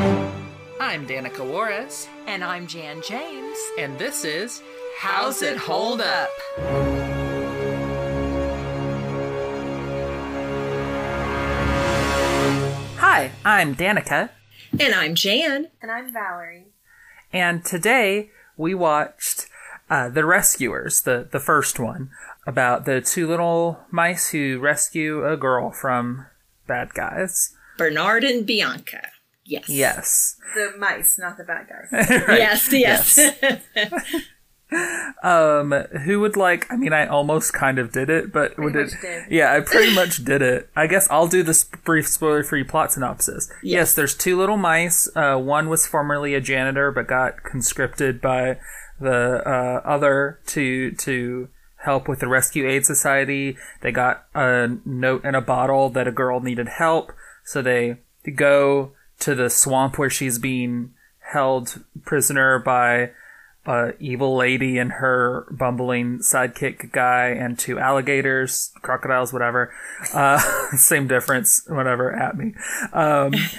I'm Danica Juarez, And I'm Jan James. and this is How's It Hold Up? Hi, I'm Danica, And I'm Jan. And I'm Valerie. and today we watched uh, The Rescuers, the, the first one, about the two little mice who rescue a girl from bad guys. Bernard and Bianca. Yes. Yes. The mice, not the bad guys. Right. Yes, yes. Um, who would like? I mean, I almost kind of did it, but would it? did. Yeah, I pretty much did it. I guess I'll do this brief spoiler-free plot synopsis. Yes, there's two little mice. Uh, one was formerly a janitor, but got conscripted by the uh, other to to help with the Rescue Aid Society. They got a note in a bottle that a girl needed help, so they go to the swamp where she's being held prisoner by a evil lady and her bumbling sidekick guy and two alligators, crocodiles, whatever. Uh, same difference, whatever, at me. Um,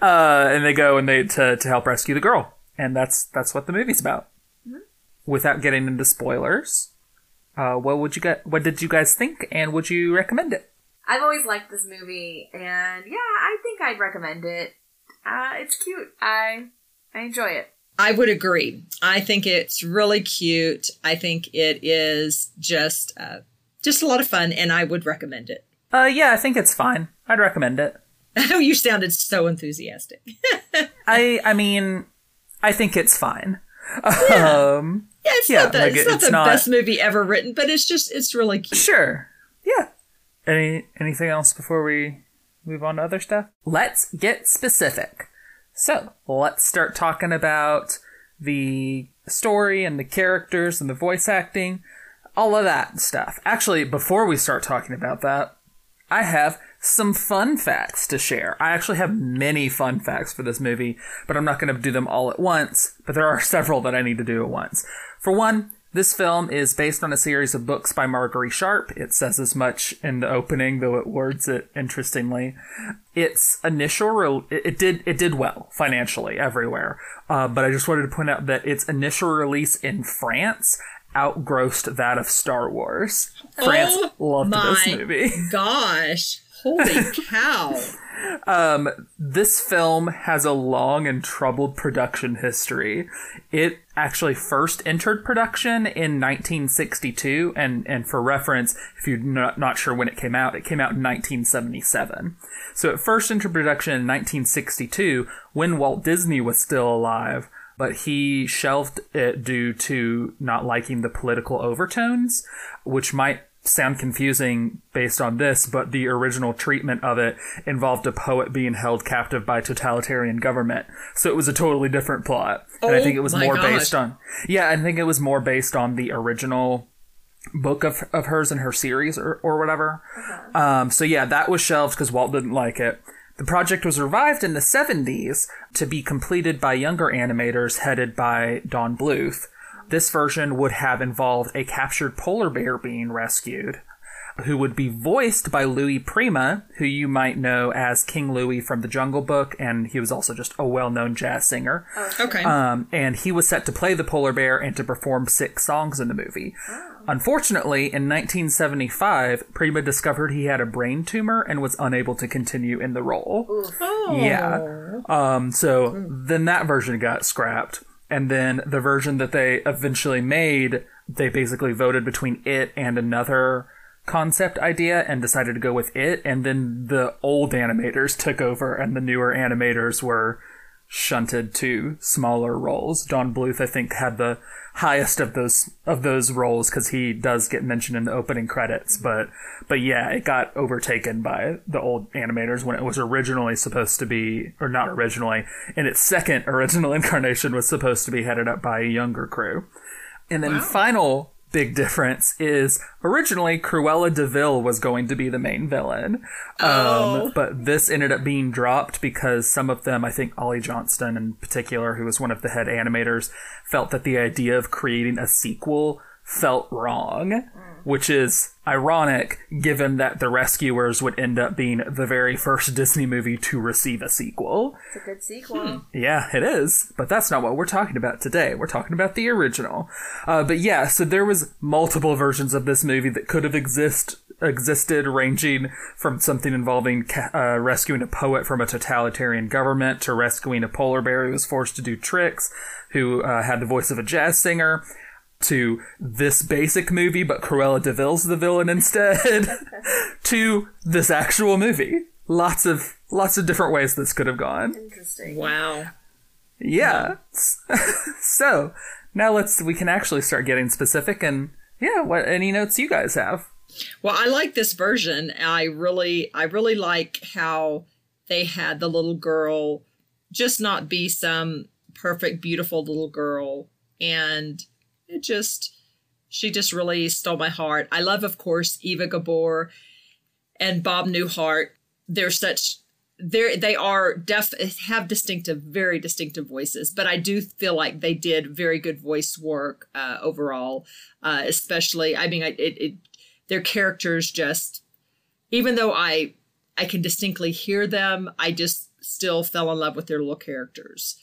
uh, and they go and they to, to help rescue the girl, and that's that's what the movie's about. Without getting into spoilers, uh, what would you get? What did you guys think, and would you recommend it? I've always liked this movie, and yeah, I think I'd recommend it. Uh, it's cute. I I enjoy it. I would agree. I think it's really cute. I think it is just uh, just a lot of fun, and I would recommend it. Uh, yeah, I think it's fine. I'd recommend it. Oh, you sounded so enthusiastic. I I mean, I think it's fine. Um, Yeah, it's Yeah, not the, like, it's not it's the not- best movie ever written, but it's just it's really cute. sure. Yeah. Any anything else before we move on to other stuff? Let's get specific. So, let's start talking about the story and the characters and the voice acting, all of that stuff. Actually, before we start talking about that, I have some fun facts to share. I actually have many fun facts for this movie, but I'm not going to do them all at once, but there are several that I need to do at once. For one, this film is based on a series of books by Marguerite Sharp. It says as much in the opening, though it words it interestingly. Its initial, re- it did it did well financially everywhere, uh, but I just wanted to point out that its initial release in France outgrossed that of Star Wars. France Oh loved this movie. Gosh, holy cow! Um, this film has a long and troubled production history. It actually first entered production in 1962, and, and for reference, if you're not, not sure when it came out, it came out in 1977. So it first entered production in 1962 when Walt Disney was still alive, but he shelved it due to not liking the political overtones, which might sound confusing based on this, but the original treatment of it involved a poet being held captive by totalitarian government. So it was a totally different plot. and I Oh think it was more gosh. based on Yeah, I think it was more based on the original book of of hers in her series or, or whatever. Um, so yeah, that was shelved because Walt didn't like it. The project was revived in the 70s to be completed by younger animators headed by Don Bluth. This version would have involved a captured polar bear being rescued, who would be voiced by Louis Prima, who you might know as King Louis from The Jungle Book, and he was also just a well known jazz singer. Okay, Um, and he was set to play the polar bear and to perform six songs in the movie. Unfortunately, in 1975, Prima discovered he had a brain tumor and was unable to continue in the role. oh. Yeah. Um, so then that version got scrapped. And then the version that they eventually made, they basically voted between it and another concept idea and decided to go with it. And then the old animators took over and the newer animators were shunted to smaller roles. Don Bluth, I think, had the highest of those of those roles because he does get mentioned in the opening credits. But but yeah, it got overtaken by the old animators when it was originally supposed to be, or not originally, in its second original incarnation was supposed to be headed up by a younger crew. And then final big difference is originally Cruella de Vil was going to be the main villain. Um, but this ended up being dropped because some of them, I think Ollie Johnston in particular, who was one of the head animators, felt that the idea of creating a sequel felt wrong, which is ironic given that The Rescuers would end up being the very first Disney movie to receive a sequel. It's a good sequel. Yeah, it is, but that's not what we're talking about today. We're talking about the original. Uh, but yeah, so there was multiple versions of this movie that could have exist existed, ranging from something involving ca- uh, rescuing a poet from a totalitarian government to rescuing a polar bear who was forced to do tricks, who uh, had the voice of a jazz singer. To this basic movie, but Cruella de Vil's the villain instead. to this actual movie. Lots of lots of different ways this could have gone. Interesting. Wow. Yeah. so now let's we can actually start getting specific and yeah, what any notes you guys have? Well, I like this version. I really, I really like how they had the little girl just not be some perfect, beautiful little girl, and it just, she just really stole my heart. I love, of course, Eva Gabor and Bob Newhart. They're such they're they are deaf have distinctive very distinctive voices but i do feel like they did very good voice work uh, overall uh, especially i mean I, it, it their characters just even though i i can distinctly hear them i just still fell in love with their little characters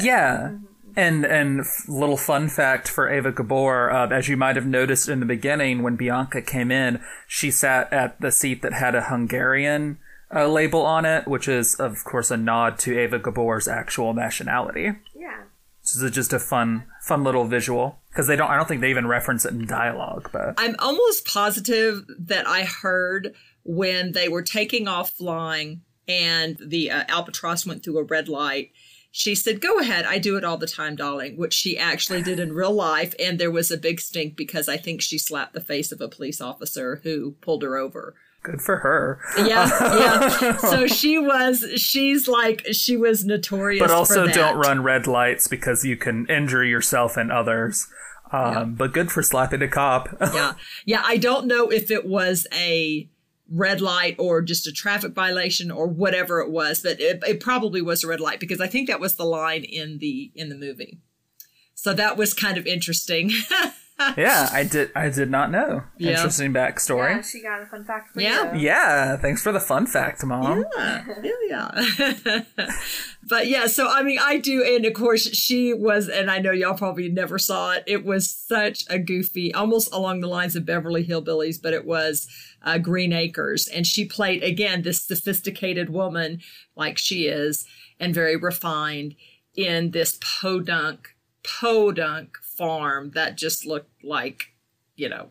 yeah. And and little fun fact for Eva Gabor, uh, as you might have noticed in the beginning when Bianca came in, she sat at the seat that had a Hungarian uh, label on it, which is of course a nod to Eva Gabor's actual nationality. Yeah. This is just a fun fun little visual because they don't. I don't think they even reference it in dialogue, but i'm almost positive that i heard when they were taking off flying and the uh, albatross went through a red light she said go ahead i do it all the time darling which she actually did in real life and there was a big stink because i think she slapped the face of a police officer who pulled her over good for her. yeah yeah so she was she's like she was notorious but also don't run red lights because you can injure yourself and others. Um, But good for slapping a cop. yeah yeah i don't know if it was a red light or just a traffic violation or whatever it was but it, it probably was a red light because i think that was the line in the in the movie so that was kind of interesting yeah, I did. I did not know. Yeah. Interesting backstory. Yeah, she got a fun fact for Yeah. you. Yeah, thanks for the fun fact, mom. yeah, yeah, yeah. but yeah, so I mean, I do, and of course, she was, and I know y'all probably never saw it. It was such a goofy, almost along the lines of Beverly Hillbillies, but it was uh, Green Acres, and she played again this sophisticated woman, like she is, and very refined in this podunk, podunk farm that just looked like, you know,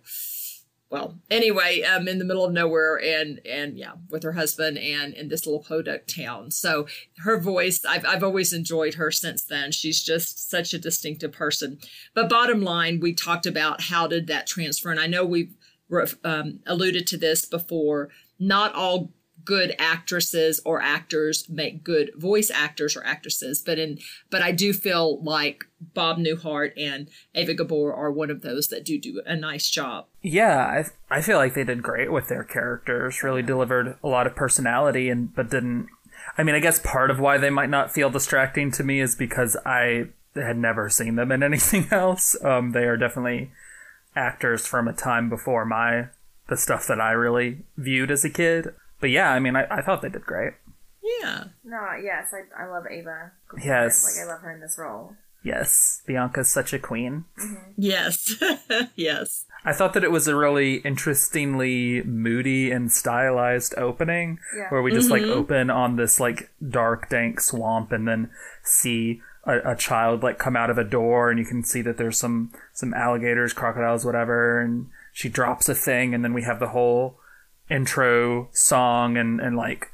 well anyway um in the middle of nowhere and and yeah with her husband and in this little podunk town. So her voice I've, I've always enjoyed her since then. She's just such a distinctive person. But bottom line we talked about how did that transfer. And i know we've um, alluded to this before not all good actresses or actors make good voice actors or actresses but in but i do feel like bob newhart and eva gabor are one of those that do do a nice job Yeah, I I feel like they did great with their characters. Really delivered a lot of personality, and but didn't. I mean, I guess part of why they might not feel distracting to me is because I had never seen them in anything else. Um, they are definitely actors from a time before my the stuff that I really viewed as a kid. But yeah, I mean, I, I thought they did great. yeah No, yes, I, I love Ava. Yes. Like, I love her in this role. Yes, Bianca's such a queen. Mm-hmm. Yes. yes. I thought that it was a really interestingly moody and stylized opening Yeah. where we just like mm-hmm. open on this like dark dank swamp and then see a, a child like come out of a door and you can see that there's some some alligators, crocodiles, whatever and she drops a thing and then we have the whole intro song and and like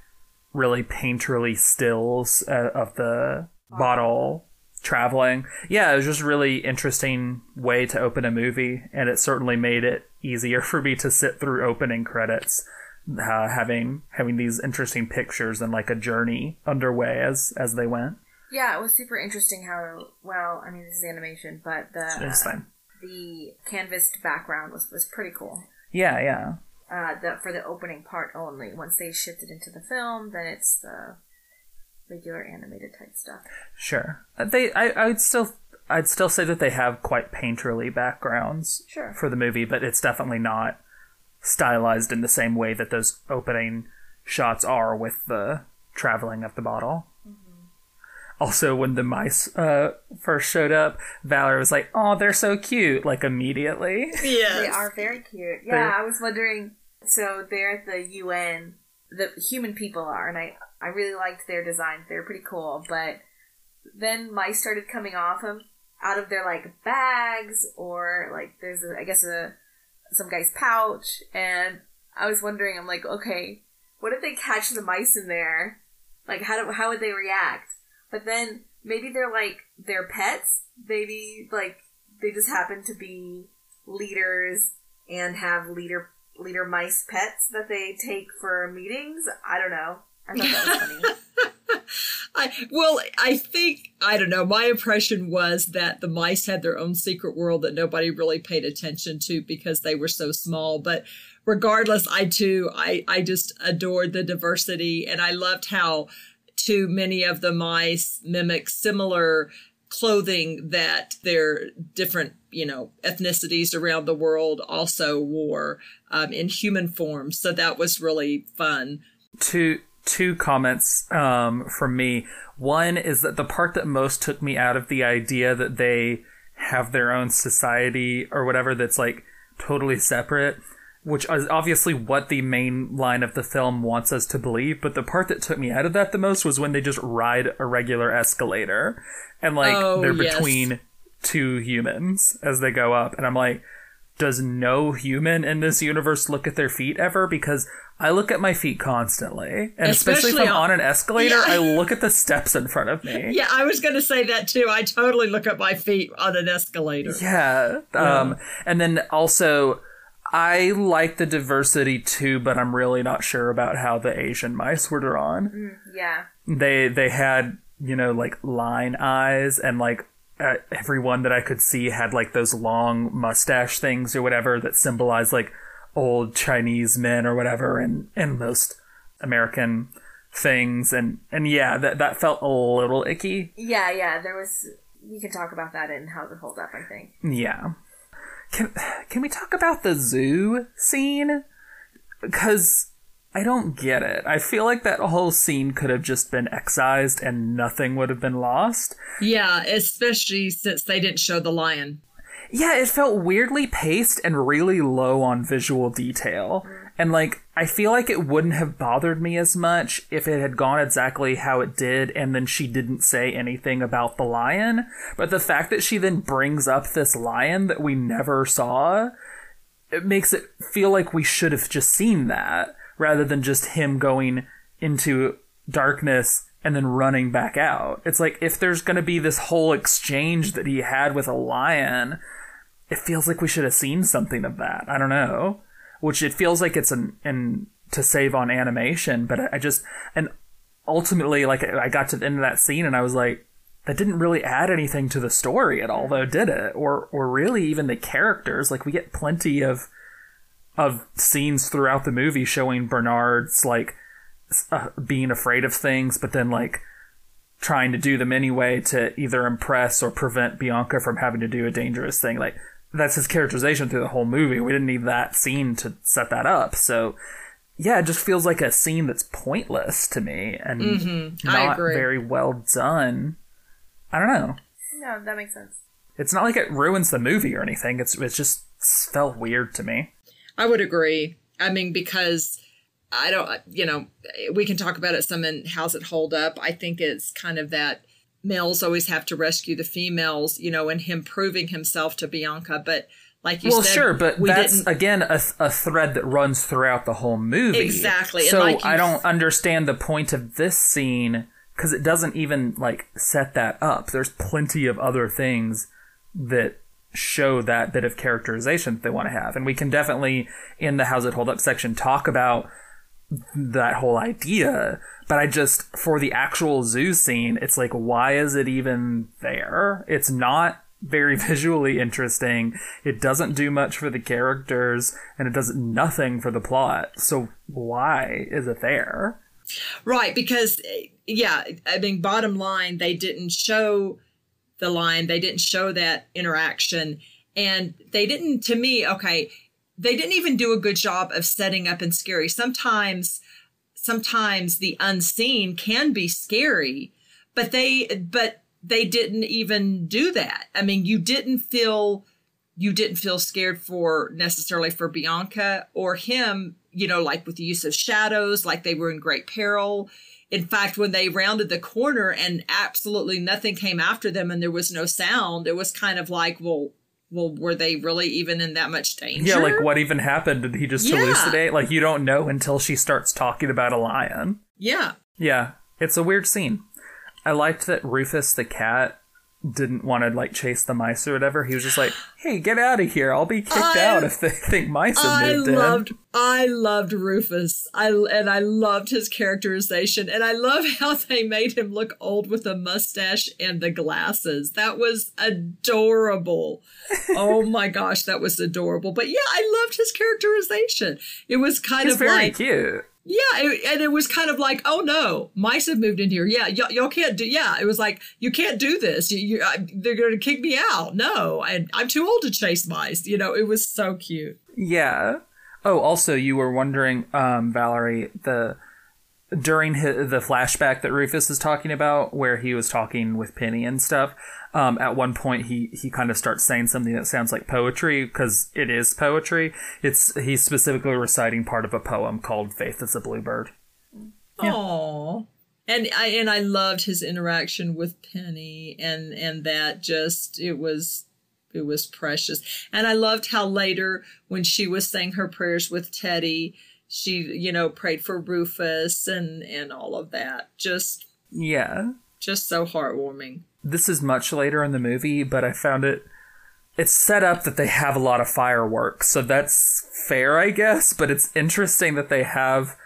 really painterly stills uh, of the bottle traveling. Yeah, it was just a really interesting way to open a movie, and it certainly made it easier for me to sit through opening credits, uh, having having these interesting pictures and like a journey underway as as they went. Yeah, it was super interesting how well. I mean, this is animation, but the uh, the canvassed background was was pretty cool. Yeah, yeah, Uh, the, for the opening part only. Once they shifted into the film, then it's the regular animated type stuff. sure. Uh, They, I, I would still. I'd still say that they have quite painterly backgrounds Sure. for the movie, but it's definitely not stylized in the same way that those opening shots are with the traveling of the bottle. Also, when the mice uh, first showed up, Valerie was like, "Oh, they're so cute!" Like immediately. Yeah, They are very cute. Yeah, I was wondering. So they're at the UN. The human people are, and I I really liked their designs. They're pretty cool. But then mice started coming off of out of their like bags, or like there's a, I guess a some guy's pouch, and I was wondering. I'm like, okay, what if they catch the mice in there? Like, how do, how would they react? But then maybe they're like their pets. Maybe like they just happen to be leaders and have leader leader mice pets that they take for meetings. I don't know. I thought that was funny. I well, I think I don't know. My impression was that the mice had their own secret world that nobody really paid attention to because they were so small. But regardless, I too I I just adored the diversity and I loved how too many of the mice mimic similar clothing that their different you know ethnicities around the world also wore um, in human form. So that was really fun. two two comments um, from me. One is that the part that most took me out of the idea that they have their own society or whatever that's like totally separate, which is obviously what the main line of the film wants us to believe. But the part that took me out of that the most was when they just ride a regular escalator and like Oh, they're yes. between two humans as they go up, and I'm like. Does no human in this universe look at their feet ever? Because I look at my feet constantly, and especially, Especially if I'm on- an escalator, Yeah. I look at the steps in front of me. Yeah, I was going to say that too. I totally look at my feet on an escalator. Yeah. Um, and then also, I like the diversity too, but I'm really not sure about how the Asian mice were drawn. yeah. They they had you know like line eyes and like. Uh, everyone that I could see had like those long mustache things or whatever that symbolize like old Chinese men or whatever, and and most American things, and and yeah, that that felt a little icky. Yeah, yeah. There was. We can talk about that and how it holds up. I think. Yeah. Can can we talk about the zoo scene? Because I don't get it. I feel like that whole scene could have just been excised and nothing would have been lost. Yeah, especially since they didn't show the lion. Yeah, it felt weirdly paced and really low on visual detail. And like, I feel like it wouldn't have bothered me as much if it had gone exactly how it did and then she didn't say anything about the lion. But the fact that she then brings up this lion that we never saw, it makes it feel like we should have just seen that rather than just him going into darkness and then running back out. It's like if there's going to be this whole exchange that he had with a lion, it feels like we should have seen something of that. I don't know. Which it feels like it's an, an to save on animation, but I, just and ultimately like I got to the end of that scene and I was like that didn't really add anything to the story at all though, did it? Or or really even the characters. Like we get plenty of of scenes throughout the movie showing Bernard's like uh, being afraid of things, but then like trying to do them anyway to either impress or prevent Bianca from having to do a dangerous thing. Like that's his characterization through the whole movie. We didn't need that scene to set that up. So yeah, it just feels like a scene that's pointless to me and Mm-hmm. Not very well done. I don't know. No, that makes sense. It's not like it ruins the movie or anything. It's it just felt weird to me. I would agree. I mean, because I don't, you know, we can talk about it some and How's It Hold Up. I think it's kind of that males always have to rescue the females, you know, and him proving himself to Bianca. But like you well, said, sure, but we that's didn't. again a, a thread that runs throughout the whole movie. Exactly, So like I don't understand the point of this scene because it doesn't even like set that up. There's plenty of other things that show that bit of characterization that they want to have, and we can definitely in the how's it hold up section talk about that whole idea. But I just for the actual zoo scene, it's like why is it even there? It's not very visually interesting. It doesn't do much for the characters and it does nothing for the plot. So why is it there? Right, because yeah, I mean, bottom line, they didn't show the line, They didn't show that interaction. And they didn't, to me, okay, they didn't even do a good job of setting up and scary. Sometimes, sometimes the unseen can be scary, but they, but they didn't even do that. I mean, you didn't feel, you didn't feel scared for necessarily for Bianca or him, you know, like with the use of shadows, like they were in great peril in fact, when they rounded the corner and absolutely nothing came after them and there was no sound, it was kind of like, well, well, were they really even in that much danger? Yeah, like what even happened? Did he just yeah. hallucinate? Like you don't know until she starts talking about a lion. Yeah. Yeah. It's a weird scene. I liked that Rufus the cat didn't want to like chase the mice or whatever. He was just like, "Hey, get out of here! I'll be kicked I, out if they think mice have I moved loved, in." I loved Rufus. I and I loved his characterization, and I love how they made him look old with a mustache and the glasses. That was adorable. oh my gosh, that was adorable. But yeah, I loved his characterization. It was kind He's of very like cute. Yeah, it, and it was kind of like, oh no, mice have moved in here. Yeah, y- y'all can't do. Yeah, it was like you can't do this. You, you I, they're going to kick me out. No, and I'm too old to chase mice. You know, it was so cute. Yeah. Oh, also, you were wondering, um, Valerie, the during his, the flashback that Rufus is talking about, where he was talking with Penny and stuff. Um, at one point, he he kind of starts saying something that sounds like poetry because it is poetry. It's he's specifically reciting part of a poem called "Faith is a Bluebird." Yeah. Aww. And I and I loved his interaction with Penny, and and that just it was it was precious. And I loved how later when she was saying her prayers with Teddy, she you know prayed for Rufus and and all of that. Just yeah, just so heartwarming. This is much later in the movie, but I found it it's set up that they have a lot of fireworks, so that's fair, I guess, but it's interesting that they have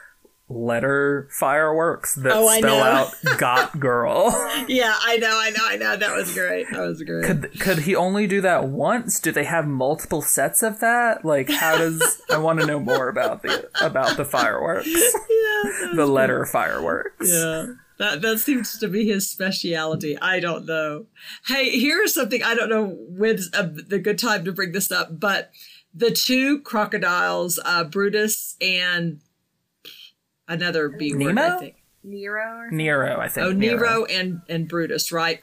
letter fireworks that oh, spell out "Got Girl." yeah, I know, I know, I know. That was great. That was great. Could could he only do that once? Do they have multiple sets of that? Like, how does I want to know more about the about the fireworks? Yeah, the letter great. fireworks. Yeah. That that seems to be his speciality. I don't know. Hey, here's something I don't know when's a, the good time to bring this up, but the two crocodiles, uh, Brutus and another B Nemo? word, I think. Nero. Nero, I think. Oh, Nero. Nero and and Brutus, right?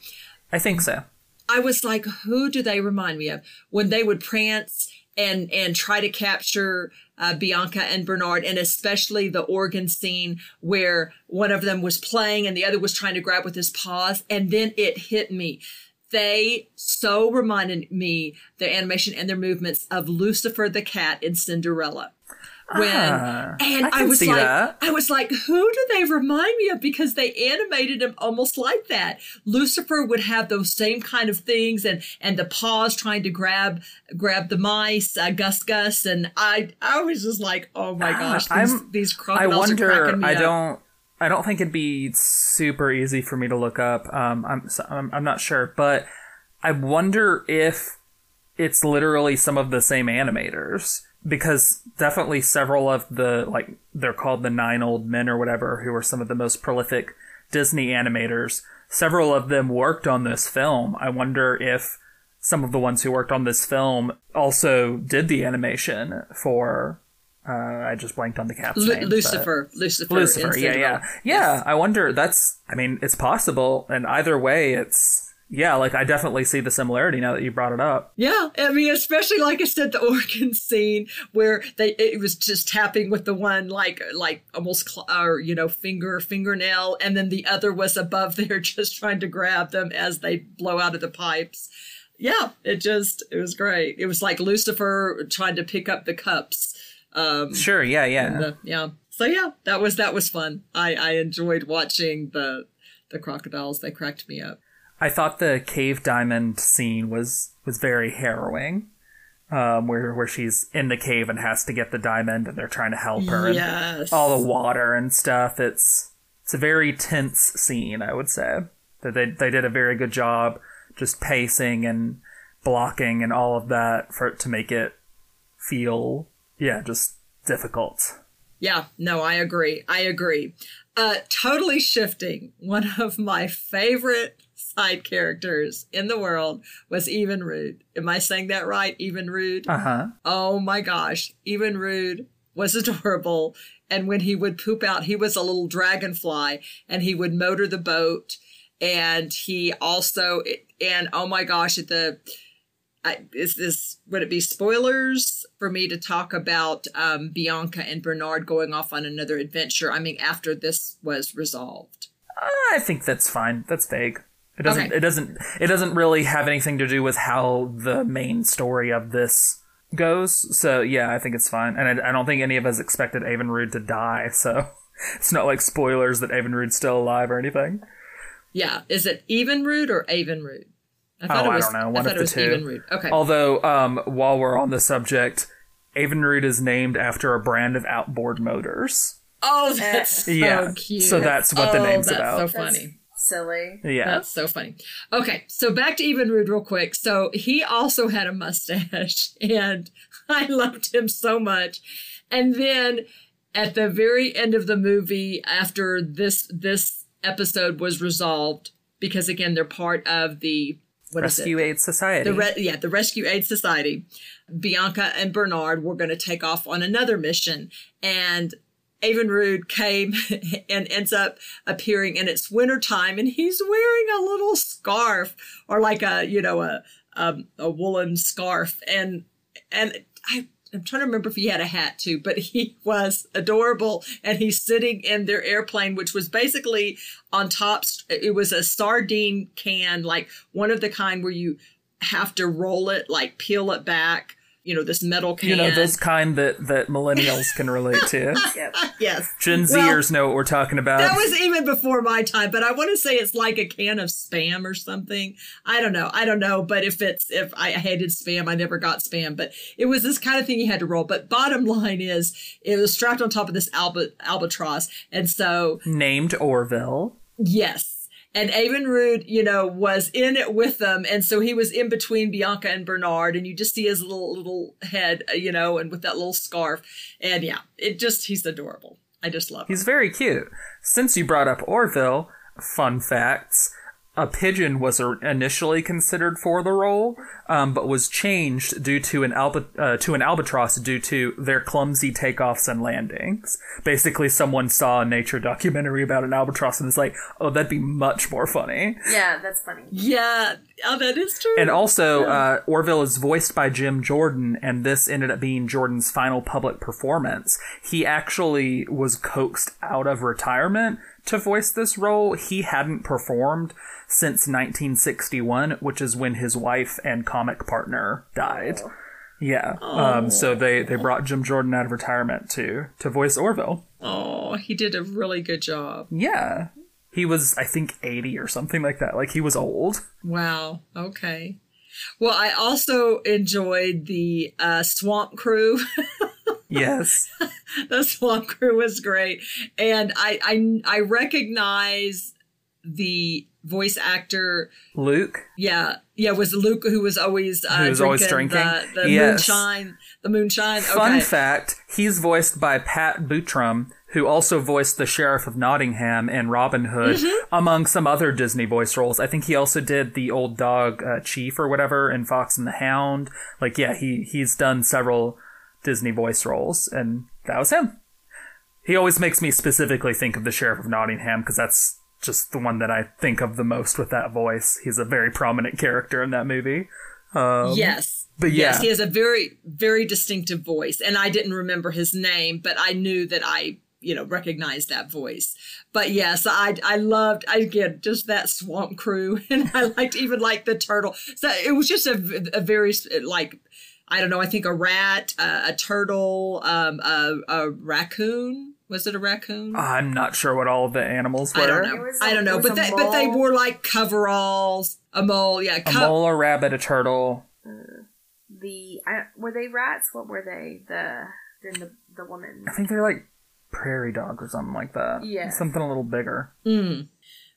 I think so. I was like, who do they remind me of? When they would prance and and try to capture uh, Bianca and Bernard, and especially the organ scene where one of them was playing and the other was trying to grab with his paws, and then it hit me. They so reminded me the animation and their movements of Lucifer the cat in Cinderella when ah, and I, I was like that. I was like who do they remind me of? Because they animated him almost like that. Lucifer would have those same kind of things and and the paws trying to grab grab the mice uh, Gus Gus. And I I was just like oh my ah, gosh these, I'm, these crocodiles I wonder are cracking me I up. don't I don't think it'd be super easy for me to look up. Um I'm I'm, I'm not sure but I wonder if it's literally some of the same animators because definitely several of the like they're called the nine old men or whatever who are some of the most prolific Disney animators. Several of them worked on this film. I wonder if some of the ones who worked on this film also did the animation for uh, I just blanked on the cat's Lu- name. Lucifer. Lucifer. Lucifer. Yeah, yeah, yeah. Yes. I wonder. That's. I mean, it's possible, and either way, it's yeah, like I definitely see the similarity now that you brought it up. Yeah, I mean, especially like I said, the organ scene where they it was just tapping with the one like like almost cl- or you know finger fingernail, and then the other was above there just trying to grab them as they blow out of the pipes. Yeah, it just it was great. It was like Lucifer trying to pick up the cups. Um, sure. Yeah. Yeah. The, yeah. So yeah, that was that was fun. I I enjoyed watching the the crocodiles. They cracked me up. I thought the cave diamond scene was was very harrowing. Um, where where she's in the cave and has to get the diamond, and they're trying to help her. Yes. And all the water and stuff. It's it's a very tense scene. I would say that they they did a very good job just pacing and blocking and all of that for to make it feel yeah just difficult. Yeah, no, I agree. I agree. Uh, totally shifting. One of my favorite side characters in the world was Evinrude. Am I saying that right? Evinrude? Uh huh. Oh my gosh. Evinrude was adorable. And when he would poop out, he was a little dragonfly and he would motor the boat. And he also, and oh my gosh, at the, I, is this would it be spoilers for me to talk about um, Bianca and Bernard going off on another adventure? I mean, after this was resolved. I think that's fine. That's vague. It doesn't. Okay. It doesn't. It doesn't really have anything to do with how the main story of this goes. So yeah, I think it's fine. And I, I don't think any of us expected Evinrude to die. So it's not like spoilers that Evinrude's still alive or anything. Yeah, is it Evinrude or Avonrude? I thought oh, it was, I don't know. One of the two. Okay. Although, um, while we're on the subject, Evinrude is named after a brand of outboard motors. Oh, that's so yeah. cute. So that's what oh, the name's that's about. So funny. That's silly. Yeah. That's so funny. Okay, so back to Evinrude real quick. So he also had a mustache, and I loved him so much. And then at the very end of the movie, after this this episode was resolved, because again they're part of the what Rescue Aid Society. The re- yeah, the Rescue Aid Society. Bianca and Bernard were going to take off on another mission, and Evinrude came and ends up appearing, and it's wintertime, and he's wearing a little scarf or like a you know a um, a woolen scarf, and and I I'm trying to remember if he had a hat too, but he was adorable. And he's sitting in their airplane, which was basically on top. It was a sardine can, like one of the kind where you have to roll it, like peel it back you know this metal can. You know this kind that that millennials can relate to. yes. Gen Zers well, know what we're talking about. That was even before my time, but I want to say it's like a can of spam or something. I don't know. I don't know. But if it's if I hated spam, I never got spam. But it was this kind of thing you had to roll. But bottom line is, it was strapped on top of this alba, albatross, and so named Orville. Yes and Evinrude, you know, was in it with them, and so he was in between Bianca and Bernard, and you just see his little little head, uh, you know, and with that little scarf, and yeah, it just he's adorable. I just love. Him. He's very cute. Since you brought up Orville, fun facts a pigeon was initially considered for the role, um, but was changed due to an alba- uh, to an albatross due to their clumsy takeoffs and landings. Basically, someone saw a nature documentary about an albatross and was like, "Oh, that'd be much more funny." Yeah, that's funny. Yeah, oh, that is true. And also, yeah. uh, Orville is voiced by Jim Jordan, and this ended up being Jordan's final public performance. He actually was coaxed out of retirement to voice this role. He hadn't performed since 1961, which is when his wife and comic partner died. Oh. Yeah. Oh. Um, so they, they brought Jim Jordan out of retirement to to voice Orville. Oh, he did a really good job. Yeah. He was, I think, 80 or something like that. Like he was old. Wow. Okay. Well, I also enjoyed the uh, Swamp Crew. yes. the Swamp Crew was great. And I, I, I recognize the voice actor Luke. Yeah, yeah, was Luke who was always uh, who was always drinking the, the yes. moonshine. The moonshine. Fun okay. fact: He's voiced by Pat Buttram, who also voiced the Sheriff of Nottingham and Robin Hood, mm-hmm. among some other Disney voice roles. I think he also did the old dog uh, Chief or whatever in Fox and the Hound. Like, yeah, he he's done several Disney voice roles, and that was him. He always makes me specifically think of the Sheriff of Nottingham because that's just the one that I think of the most with that voice. He's a very prominent character in that movie. Um, yes. But yeah. Yes, he has a very, very distinctive voice. And I didn't remember his name, but I knew that I, you know, recognized that voice. But yes, I I loved again just that swamp crew, and I liked even like the turtle. So it was just a, a very like I don't know. I think a rat, uh, a turtle, um, a, a raccoon was it a raccoon? I'm not sure what all the animals were. I don't know. I don't know. But they, but they wore like coveralls. A mole, yeah. A mole, a rabbit, a turtle. Uh, the I, were they rats? What were they? The then the the woman. I think they're like prairie dog or something like that. Yeah, something a little bigger. Mm.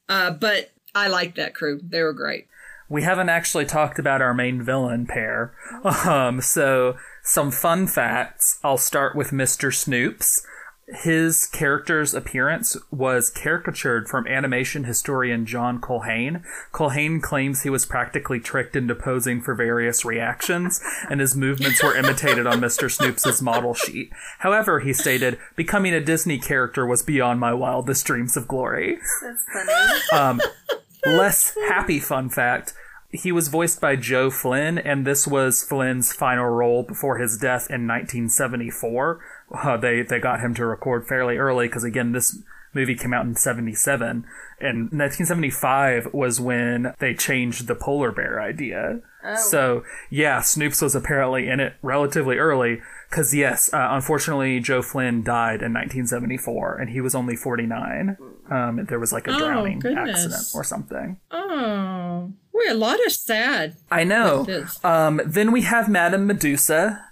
Uh, but I like that crew. They were great. We haven't actually talked about our main villain pair. Um, so some fun facts. I'll start with Mr. Snoops. His character's appearance was caricatured from animation historian John Culhane. Culhane claims he was practically tricked into posing for various reactions, and his movements were imitated on Mr. Snoops' model sheet. However, he stated, becoming a Disney character was beyond my wildest dreams of glory. That's funny. Um, less happy fun fact he was voiced by Joe Flynn, and this was Flynn's final role before his death in 1974. Uh, they they got him to record fairly early because again, this movie came out in 77 and 1975 was when they changed the polar bear idea Oh. so yeah snoops was apparently in it relatively early because yes uh, unfortunately joe flynn died in 1974 and he was only 49 um, there was like a Oh, drowning goodness. accident or something Oh, we a lot of sad. i know um, then we have madame medusa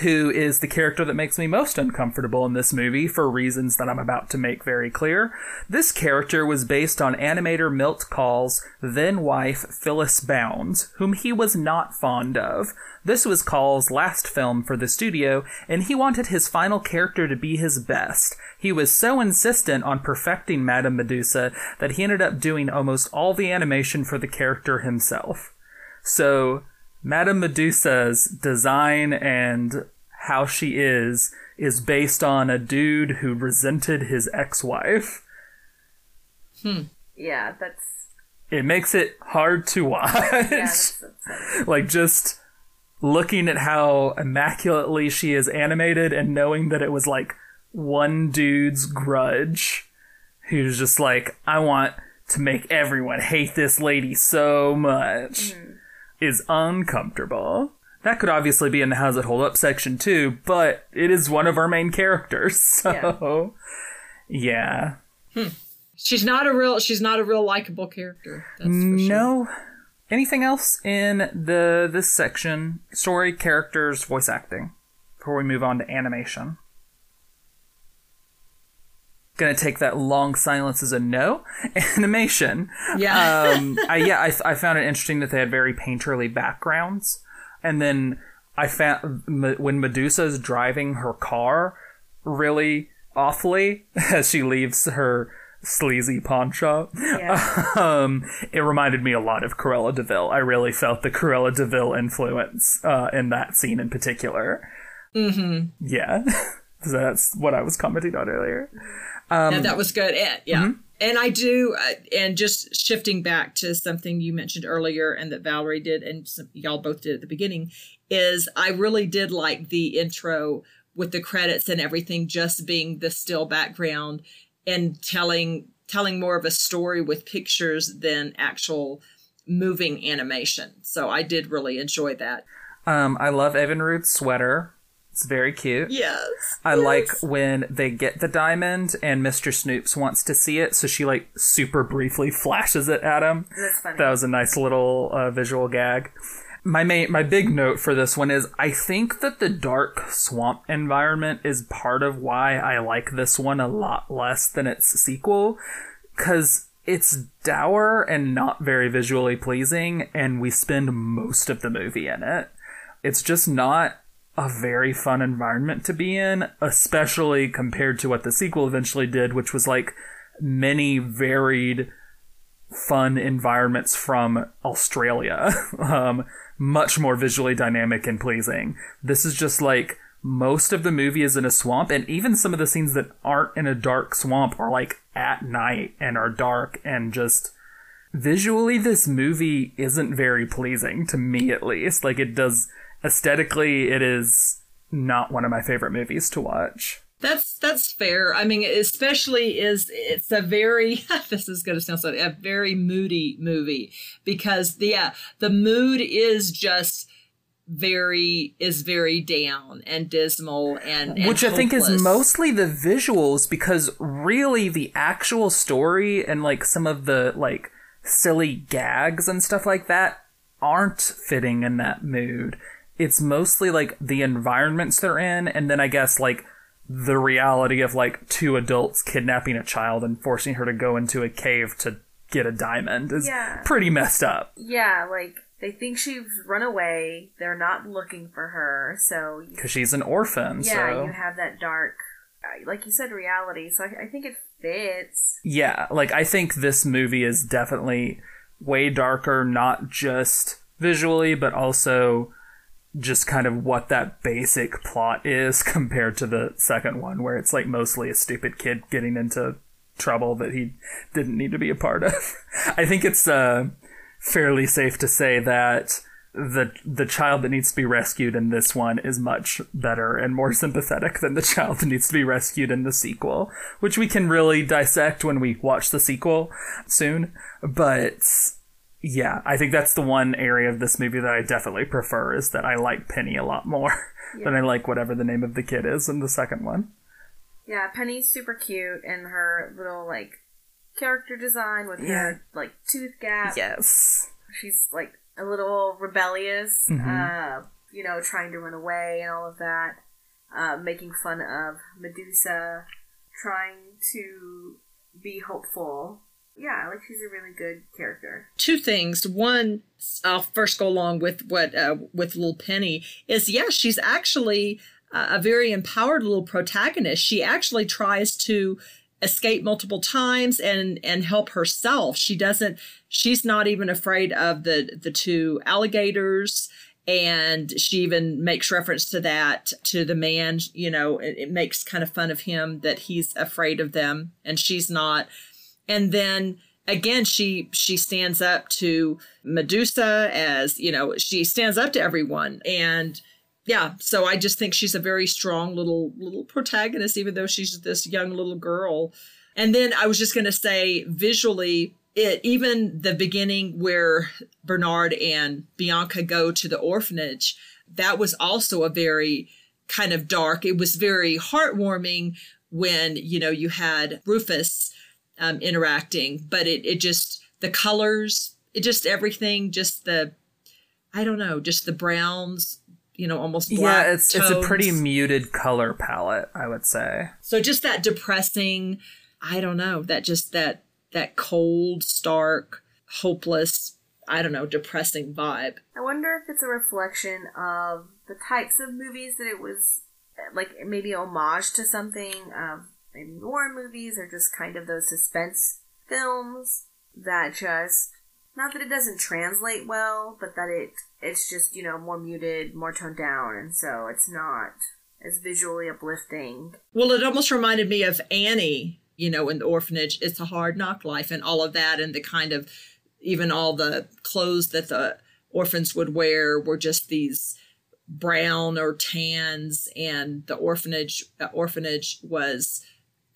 who is the character that makes me most uncomfortable in this movie for reasons that I'm about to make very clear. This character was based on animator Milt Kahl's then wife Phyllis Bounds, whom he was not fond of. This was Kahl's last film for the studio, and he wanted his final character to be his best. He was so insistent on perfecting Madame Medusa that he ended up doing almost all the animation for the character himself. So, Madame Medusa's design and how she is is based on a dude who resented his ex-wife. Hmm. Yeah, that's It makes it hard to watch. yeah, that's upsetting. like just looking at how immaculately she is animated and knowing that it was like one dude's grudge who's just like I want to make everyone hate this lady so much is uncomfortable. That could obviously be in the How's It Hold Up section too, but it is one of our main characters, so yeah. Hmm. She's not a real. She's not a real likable character. That's for sure. No. Anything else in the this section? Story, characters, voice acting. Before we move on to animation. Gonna take that long silence as a no. Animation. Yeah. Um, I, yeah, I, I found it interesting that they had very painterly backgrounds, and then I found when Medusa's driving her car really awfully as she leaves her sleazy pawn shop. Yeah. Um, it reminded me a lot of Cruella de Vil. I really felt the Cruella de Vil influence uh, in that scene in particular. Mm-hmm. Yeah, so that's what I was commenting on earlier. Yeah, that was good. Yeah. Mm-hmm. And I do, uh, and just shifting back to something you mentioned earlier and that Valerie did and some, y'all both did at the beginning, is I really did like the intro with the credits and everything just being the still background and telling telling more of a story with pictures than actual moving animation. So I did really enjoy that. Um, I love Evinrude's sweater. It's very cute. Yes. I like when they get the diamond and Mr. Snoops wants to see it, so she like super briefly flashes it at him. That's funny. That was a nice little uh, visual gag. My main, my big note for this one is I think that the dark swamp environment is part of why I like this one a lot less than its sequel, because it's dour and not very visually pleasing, and we spend most of the movie in it. It's just not a very fun environment to be in, especially compared to what the sequel eventually did, which was like many varied fun environments from Australia. um, much more visually dynamic and pleasing. This is just like most of the movie is in a swamp, and even some of the scenes that aren't in a dark swamp are like at night and are dark and just visually this movie isn't very pleasing to me at least. Like it does aesthetically it is not one of my favorite movies to watch. That's that's fair. I mean, especially is it's a very this is going to sound so a very moody movie because the yeah the mood is just very is very down and dismal and, and which I think is mostly the visuals because really the actual story and like some of the like silly gags and stuff like that aren't fitting in that mood. It's mostly like the environments they're in and then I guess like the reality of like two adults kidnapping a child and forcing her to go into a cave to get a diamond is Yeah. pretty messed up. Yeah, like they think she's run away. They're not looking for her, so Because she's an orphan, yeah, so you have that dark uh, like you said, reality. So I, I think it fits. Yeah, like I think this movie is definitely way darker, not just visually, but also just kind of what that basic plot is compared to the second one, where it's like mostly a stupid kid getting into trouble that he didn't need to be a part of. I think it's uh, fairly safe to say that the the child that needs to be rescued in this one is much better and more sympathetic than the child that needs to be rescued in the sequel, which we can really dissect when we watch the sequel soon. But yeah, I think that's the one area of this movie that I definitely prefer is that I like Penny a lot more yeah. than I like whatever the name of the kid is in the second one. Yeah, Penny's super cute and her little like character design with yeah. her like tooth gap. Yes. She's like a little rebellious, mm-hmm. uh, you know, trying to run away and all of that, uh, making fun of Medusa, trying to be hopeful. Yeah, like she's a really good character. Two things. One, I'll first go along with what uh, with little Penny is. Yeah, she's actually a very empowered little protagonist. She actually tries to escape multiple times and and help herself. She doesn't she's not even afraid of the the two alligators and she even makes reference to that to the man, you know, it, it makes kind of fun of him that he's afraid of them and she's not. And then again she she stands up to Medusa as, you know, she stands up to everyone and yeah, so I just think she's a very strong little little protagonist, even though she's this young little girl. And then I was just going to say, visually, it even the beginning where Bernard and Bianca go to the orphanage, that was also a very kind of dark. It was very heartwarming when you know you had Rufus um, interacting, but it it just the colors, it just everything, just the I don't know, just the browns, you know almost yeah it's tones. it's a pretty muted color palette i would say so just that depressing i don't know that just that that cold stark hopeless i don't know depressing vibe i wonder if it's a reflection of the types of movies that it was like maybe homage to something um, maybe war movies or just kind of those suspense films that just not that it doesn't translate well, but that it it's just you know more muted, more toned down, and so it's not as visually uplifting. Well, it almost reminded me of Annie, you know, in the orphanage. It's a hard knock life, and all of that, and the kind of even all the clothes that the orphans would wear were just these brown or tans, and the orphanage orphanage was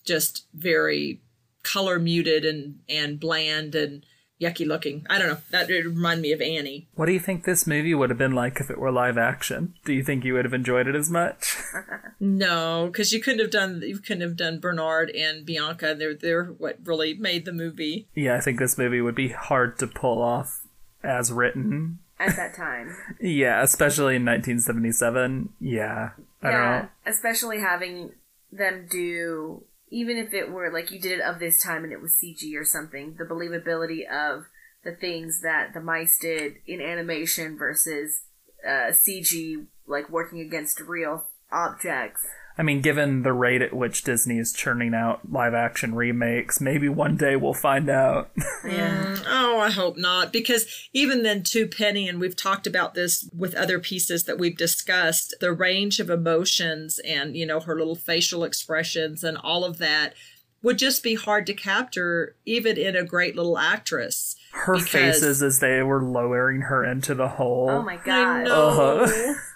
just very color muted and and bland and yucky looking. I don't know. That reminded me of Annie. What do you think this movie would have been like if it were live action? Do you think you would have enjoyed it as much? no, because you couldn't have done you couldn't have done Bernard and Bianca. They're they're what really made the movie. Yeah, I think this movie would be hard to pull off as written at that time. yeah, especially in 1977. Yeah, I yeah, especially having them do even if it were like you did it of this time and it was CG or something, the believability of the things that the mice did in animation versus uh, CG, like working against real objects. I mean, given the rate at which Disney is churning out live action remakes, maybe one day we'll find out. yeah. Oh, I hope not. Because even then, too, Penny, and we've talked about this with other pieces that we've discussed, the range of emotions and, you know, her little facial expressions and all of that would just be hard to capture, even in a great little actress. Her because... faces as they were lowering her into the hole. Oh my god. Uh-huh.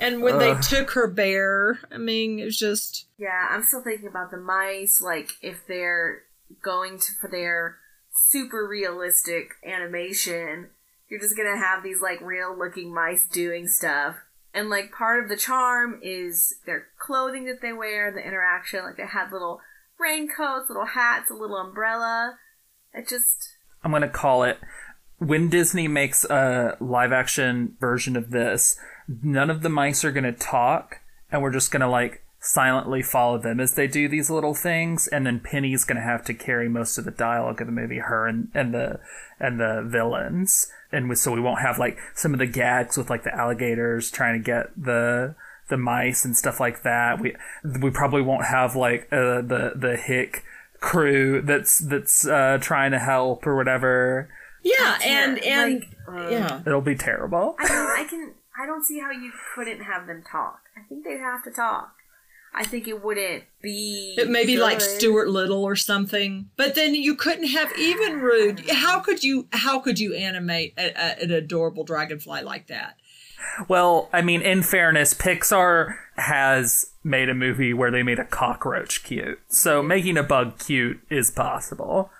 And when they took her bear, I mean, it was just. Yeah, I'm still thinking about the mice. Like, if they're going to for their super realistic animation, you're just gonna have these like real looking mice doing stuff. And like part of the charm is their clothing that they wear, the interaction. Like they had little raincoats, little hats, a little umbrella. It just. I'm gonna call it when Disney makes a live action version of this none of the mice are going to talk and we're just going to like silently follow them as they do these little things and then penny's going to have to carry most of the dialogue of the movie her and, and the and the villains and we, so we won't have like some of the gags with like the alligators trying to get the the mice and stuff like that. We we probably won't have like uh, the the hick crew that's that's uh, trying to help or whatever. Yeah, and and Like, uh, yeah. It'll be terrible. I can, I can, I don't see how you couldn't have them talk. I think they'd have to talk. I think it wouldn't be. It may be like. Stuart Little or something, but then you couldn't have even rude. How could you? How could you animate a, a, an adorable dragonfly like that? Well, I mean, in fairness, Pixar has made a movie where they made a cockroach cute. So making a bug cute is possible.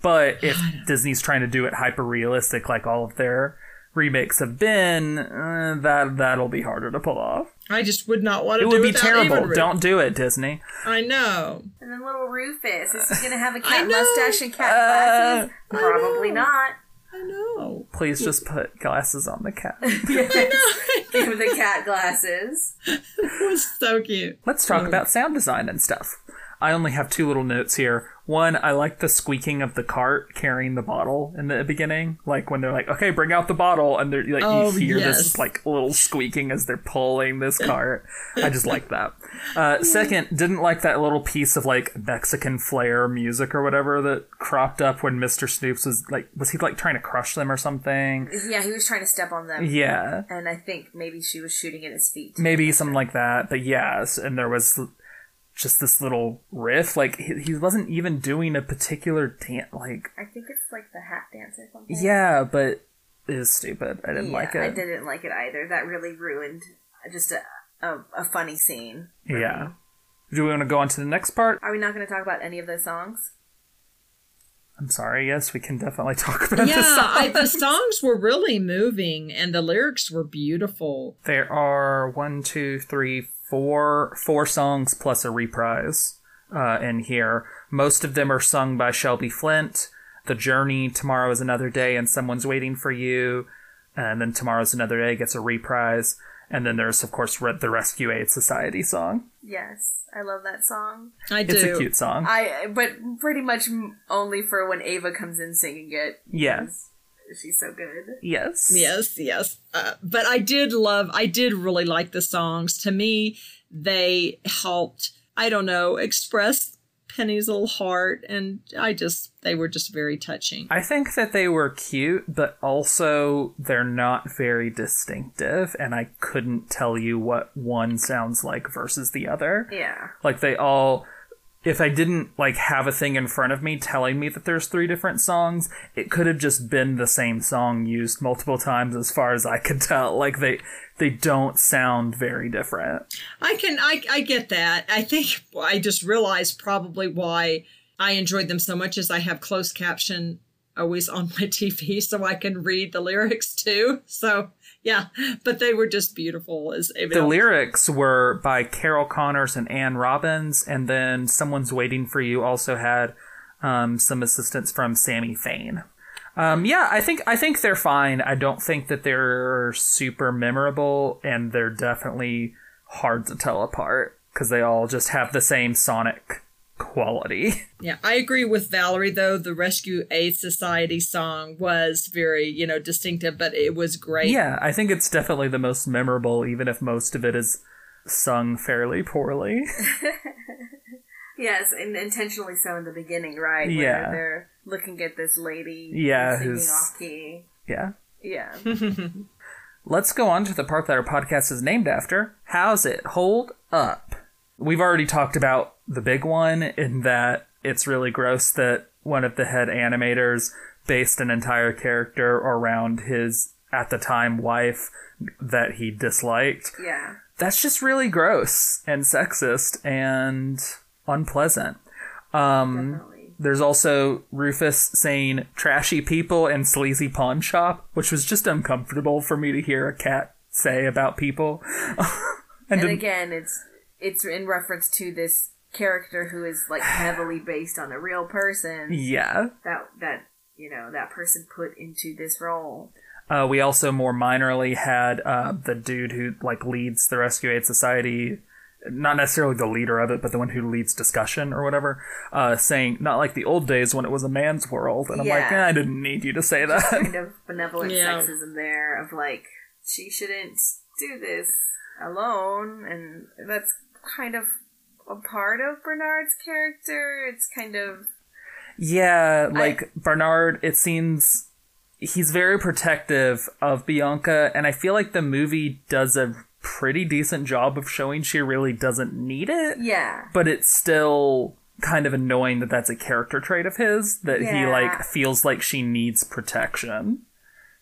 But if Disney's trying to do it hyper realistic like all of their remakes have been, uh, that that'll be harder to pull off. I just would not want to It do would be terrible. Don't do it, Disney. I know. And then little Rufus is he gonna have a cat mustache and cat Uh, glasses? Probably know. not. I know. Please just put glasses on the cat. Give the cat glasses. It was so cute. Let's talk about sound design and stuff. I only have two little notes here. One, I like the squeaking of the cart carrying the bottle in the beginning, like when they're like, "Okay, bring out the bottle," and they're like, Oh, you hear yes. this like little squeaking as they're pulling this cart. I just like that. Uh, second, didn't like that little piece of like Mexican flair music or whatever that cropped up when Mister Snoops was like, was he like trying to crush them or something? Yeah, he was trying to step on them. Yeah, And I think maybe she was shooting at his feet. maybe something like that. But yes, and there was just this little riff. Like he, he wasn't even doing a particular dance. Like I think it's like the hat dance or something. yeah, but it is stupid. I didn't Yeah, like it. I didn't like it either. That really ruined just a, a, a funny scene. Yeah. me. Do we want to go on to the next part? Are we not going to talk about any of those songs? I'm sorry. Yes, we can definitely talk about Yeah, the song. I, the songs were really moving, and the lyrics were beautiful. There are one, two, three, four, four songs plus a reprise uh, in here. Most of them are sung by Shelby Flint. The Journey, Tomorrow is Another Day, and Someone's Waiting for You. And then Tomorrow's Another Day gets a reprise. And then there's, of course, Re- the Rescue Aid Society song. Yes, I love that song. I do. It's a cute song. I but pretty much only for when Eva comes in singing it. Yeah. Because she's so good. yes. Yes, yes. Uh, but I did love, I did really like the songs. To me, they helped, I don't know, express Penny's little heart. And I just, they were just very touching. I think that they were cute, but also they're not very distinctive, and I couldn't tell you what one sounds like versus the other. Yeah, Like they all if I didn't like have a thing in front of me telling me that there's three different songs, it could have just been the same song used multiple times as far as I could tell. Like they they don't sound very different. I can, I, I get that. I think I just realized probably why I enjoyed them so much is I have closed caption always on my TV so I can read the lyrics too. So yeah, but they were just beautiful as The lyrics were by Carol Connors and Anne Robbins, and then Someone's Waiting for You also had um, some assistance from Sammy Fain. Um, yeah, I think I think they're fine. I don't think that they're super memorable, and they're definitely hard to tell apart because they all just have the same sonic quality. Yeah, I agree with Valerie though. The Rescue Aid Society song was very, you know, distinctive, but it was great. yeah, I think it's definitely the most memorable, even if most of it is sung fairly poorly. yes, and intentionally so in the beginning, right? Where Yeah. they're looking at this lady, Yeah, singing who's- off key. yeah. Yeah, Let's go on to the part that our podcast is named after. How's it hold up? We've already talked about the big one in that it's really gross that one of the head animators based an entire character around his, at the time, wife that he disliked. yeah. That's just really gross and sexist and unpleasant. Um, Definitely. there's also Rufus saying trashy people and sleazy pawn shop, which was just uncomfortable for me to hear a cat say about people. And then- again, it's it's in reference to this character who is like heavily based on a real person yeah. that that you know that person put into this role. Uh, we also more minorly had uh, the dude who like leads the Rescue Aid Society, not necessarily the leader of it, but the one who leads discussion or whatever, uh, saying not like the old days when it was a man's world. And I'm like, Yeah. eh, I didn't need you to say that. Kind of benevolent Yeah. sexism there of like she shouldn't do this. alone, and that's kind of a part of Bernard's character. It's kind of yeah, like I, Bernard. It seems he's very protective of Bianca, and I feel like the movie does a pretty decent job of showing she really doesn't need it. Yeah, but it's still kind of annoying that that's a character trait of his that yeah. he like feels like she needs protection.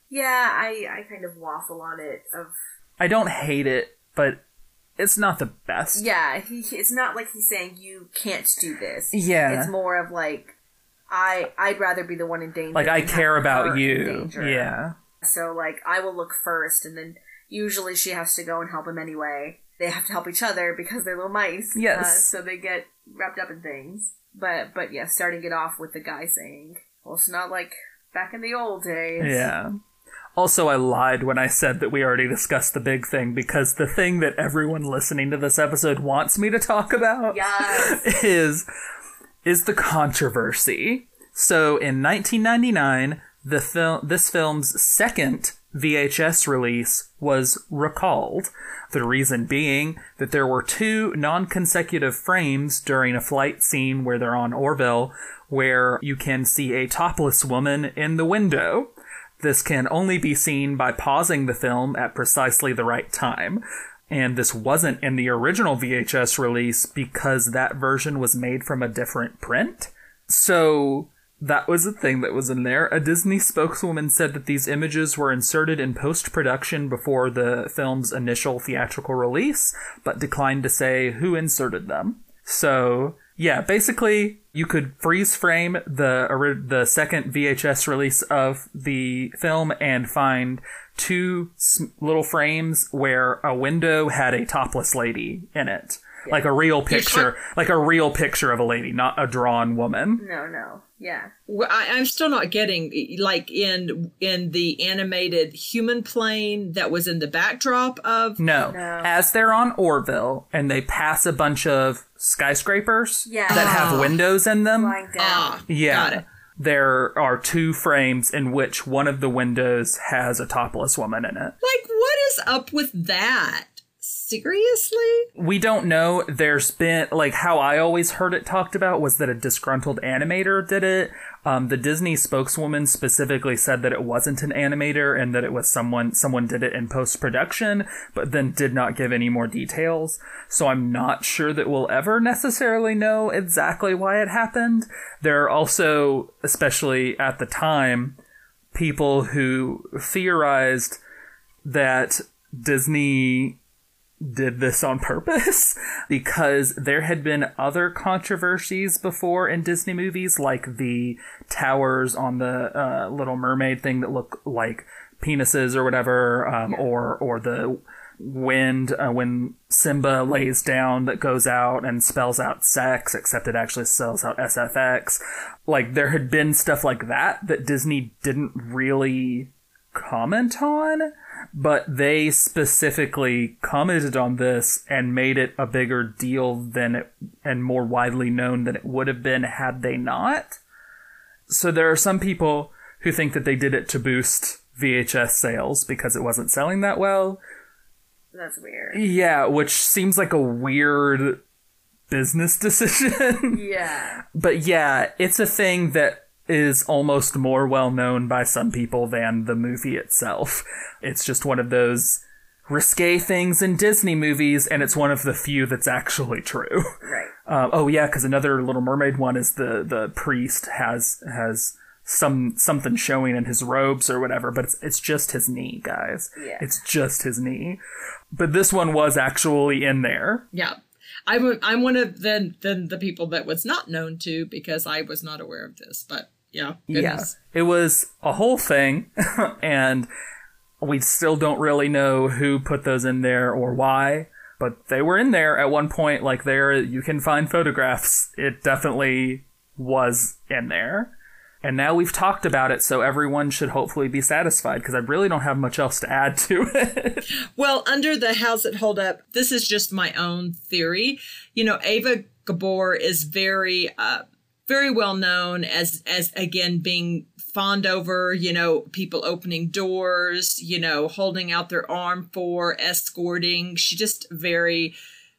Yeah, I I kind of waffle on it of I don't hate it, but it's not the best. Yeah, he, it's not like he's saying you can't do this. Yeah. It's more of like I I'd rather be the one in danger. Like I care about you. Yeah. So like I will look first and then usually she has to go and help him anyway. They have to help each other because they're little mice. Yes. Uh, so they get wrapped up in things. But but yeah, starting it off with the guy saying, "Well, it's not like back in the old days." Yeah. Also, I lied when I said that we already discussed the big thing because the thing that everyone listening to this episode wants me to talk about yes. is is the controversy. So, in 1999, the film this film's second VHS release was recalled. The reason being that there were two non-consecutive frames during a flight scene where they're on Orville where you can see a topless woman in the window. This can only be seen by pausing the film at precisely the right time. And this wasn't in the original VHS release because that version was made from a different print. So that was a thing that was in there. A Disney spokeswoman said that these images were inserted in post production before the film's initial theatrical release, but declined to say who inserted them. So yeah, basically you could freeze frame the the second VHS release of the film and find two little frames where a window had a topless lady in it. Yeah. Like a real picture, like a real picture of a lady, not a drawn woman. No, no. Yeah. Well, I, am still not getting like in in the animated human plane that was in the backdrop of no. no. As they're on Orville and they pass a bunch of skyscrapers yeah. that oh. have windows in them. Ah, yeah. There are two frames in which one of the windows has a topless woman in it. Like, what is up with that? Seriously? We don't know. There's been like how I always heard it talked about was that a disgruntled animator did it. Um, the Disney spokeswoman specifically said that it wasn't an animator and that it was someone someone did it in post production, but then did not give any more details. So I'm not sure that we'll ever necessarily know exactly why it happened. There are also, especially at the time, people who theorized that Disney did this on purpose because there had been other controversies before in Disney movies, like the towers on the uh, Little Mermaid thing that look like penises or whatever, um, or or the wind uh, when Simba lays down that goes out and spells out sex, except it actually spells out SFX. Like there had been stuff like that that Disney didn't really comment on but they specifically commented on this and made it a bigger deal than it and more widely known than it would have been had they not. So there are some people who think that they did it to boost VHS sales because it wasn't selling that well. That's weird. Yeah, which seems like a weird business decision. yeah. But yeah, it's a thing that is almost more well known by some people than the movie itself. It's just one of those risque things in Disney movies, and it's one of the few that's actually true. Right. Uh, oh yeah, because another Little Mermaid one is the the priest has has some something showing in his robes or whatever, but it's it's just his knee, guys. Yeah. It's just his knee. But this one was actually in there. Yeah. I'm I'm one of the the, the people that was not known to because I was not aware of this, but yeah. Goodness. Yeah. It was a whole thing and we still don't really know who put those in there or why, but they were in there at one point. Like there, you can find photographs. It definitely was in there. And now we've talked about it, so everyone should hopefully be satisfied because I really don't have much else to add to it. well, under the How's It Hold Up, this is just my own theory. You know, Eva Gabor is very uh, very well known as as again being fawned over, you know, people opening doors, you know, holding out their arm for, escorting. She just very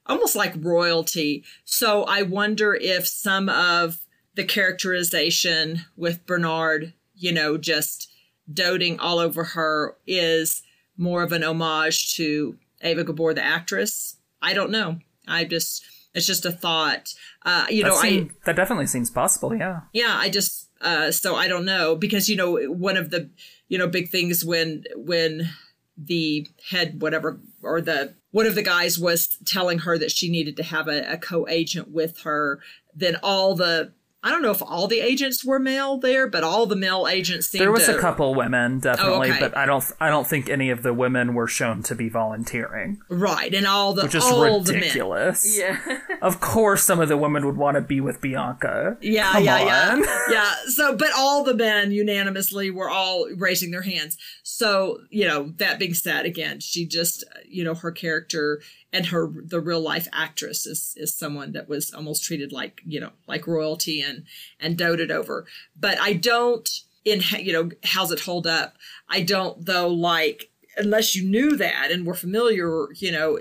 almost like royalty. So I wonder if some of the characterization with Bernard, you know, just doting all over her is more of an homage to Eva Gabor, the actress. I don't know. I just, it's just a thought. Uh, you that know, seem, I, that definitely seems possible. Yeah. yeah, I just, uh, so I don't know because, you know, one of the, you know, big things when, when the head, whatever, or the, one of the guys was telling her that she needed to have a, a co-agent with her, then all the I don't know if all the agents were male there, but all the male agents seemed There was to, a couple women definitely, Oh, okay. but I don't I don't think any of the women were shown to be volunteering, right, and all the which is all the men. ridiculous. Yeah. Of course, some of the women would want to be with Bianca. Yeah, Come yeah, on. yeah, yeah. So, but all the men unanimously were all raising their hands. So, you know, that being said, again, she just, uh, you know, her character and her the real life actress is is someone that was almost treated like you know like royalty and and doted over. But I don't in you know how's it hold up? I don't though like unless you knew that and were familiar, you know.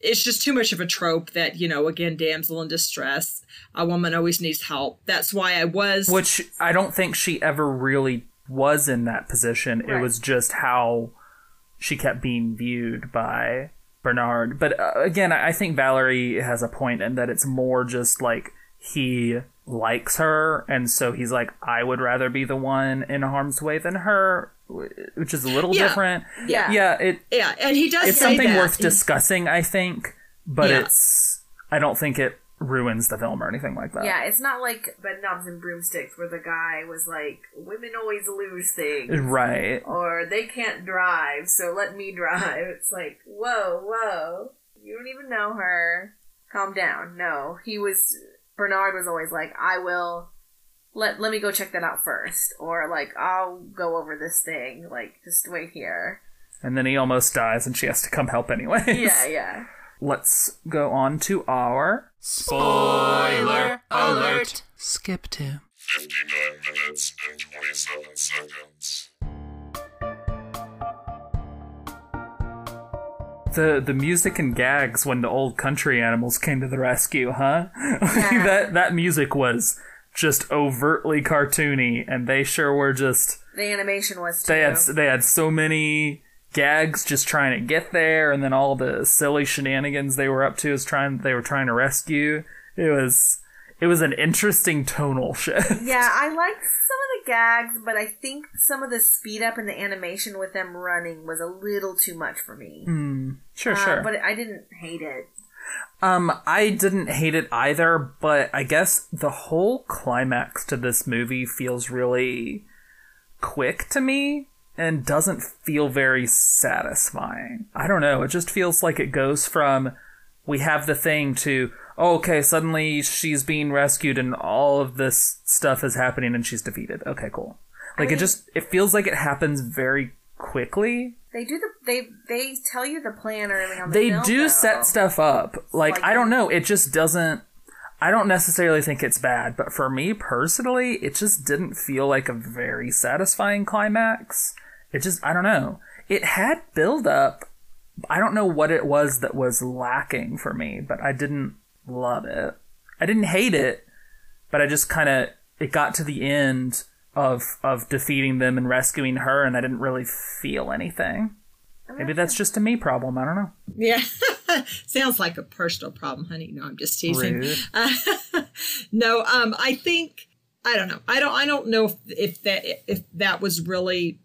It's just too much of a trope that, you know, again, damsel in distress, a woman always needs help. That's why I was. Which I don't think she ever really was in that position. It was just how she kept being viewed by Bernard. But uh, again, I think Valerie has a point in that it's more just like he likes her, and so he's like, I would rather be the one in harm's way than her, which is a little Yeah. different. Yeah. yeah. It yeah, and he does it's something that. worth discussing, I think, but Yeah. it's I don't think it ruins the film or anything like that. Yeah, it's not like Bedknobs and Broomsticks where the guy was like, women always lose things. Right. Or they can't drive, so let me drive. It's like, whoa, whoa. You don't even know her. Calm down. No. He was Bernard was always like, I will let let me go check that out first. Or like, I'll go over this thing. Like, just wait here. And then he almost dies, and she has to come help anyway. Yeah, yeah. Let's go on to our Spoiler alert. Skip to. 59 minutes and 27 seconds. the the music and gags when the old country animals came to the rescue, huh? Yeah. that that music was just overtly cartoony, and they sure were just The animation was too. they had they had so many gags just trying to get there, and then all the silly shenanigans they were up to is trying they were trying to rescue. It was it was an interesting tonal shift. Yeah, I liked some of the gags, but I think some of the speed up in the animation with them running was a little too much for me. Sure, Uh, sure. But I didn't hate it. Um, I didn't hate it either, but I guess the whole climax to this movie feels really quick to me and doesn't feel very satisfying. I don't know, it just feels like it goes from we have the thing to oh, okay, suddenly she's being rescued and all of this stuff is happening and she's defeated. Okay, cool. Like it just it feels like it happens very quickly. They do the they they tell you the plan early on. The they film, do though. set stuff up. Like, Like- I don't know, it just doesn't I don't necessarily think it's bad, but for me personally, it just didn't feel like a very satisfying climax. It just I don't know. It had build up. I don't know what it was that was lacking for me, but I didn't love it. I didn't hate it, but I just kind of it got to the end of of defeating them and rescuing her and I didn't really feel anything. Maybe that's just a me problem. I don't know. Yeah. Sounds like a personal problem, honey. No, I'm just teasing. Rude. no, um, I think I don't know. I don't. I don't know if, if that if that was really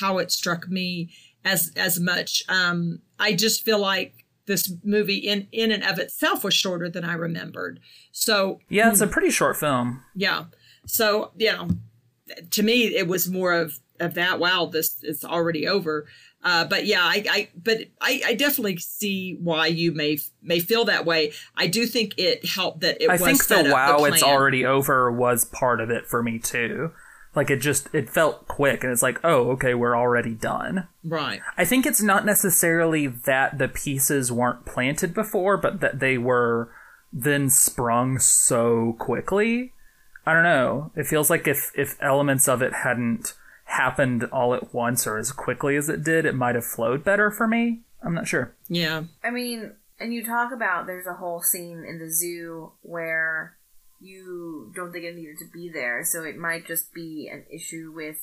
how it struck me as as much. Um, I just feel like this movie in in and of itself was shorter than I remembered. So Yeah, it's a pretty short film. yeah. So you know, to me, it was more of of that. Wow, this is already over. Uh, but yeah, I, I but I, I definitely see why you may may feel that way. I do think it helped that it I was think the wow, it's already over was part of it for me too. Like it just it felt quick and it's like, oh, okay, we're already done. right. I think it's not necessarily that the pieces weren't planted before, but that they were then sprung so quickly. I don't know. It feels like if if elements of it hadn't happened all at once or as quickly as it did, it might have flowed better for me. I'm not sure. Yeah. I mean, and you talk about there's a whole scene in the zoo where you don't think it needed to be there, so it might just be an issue with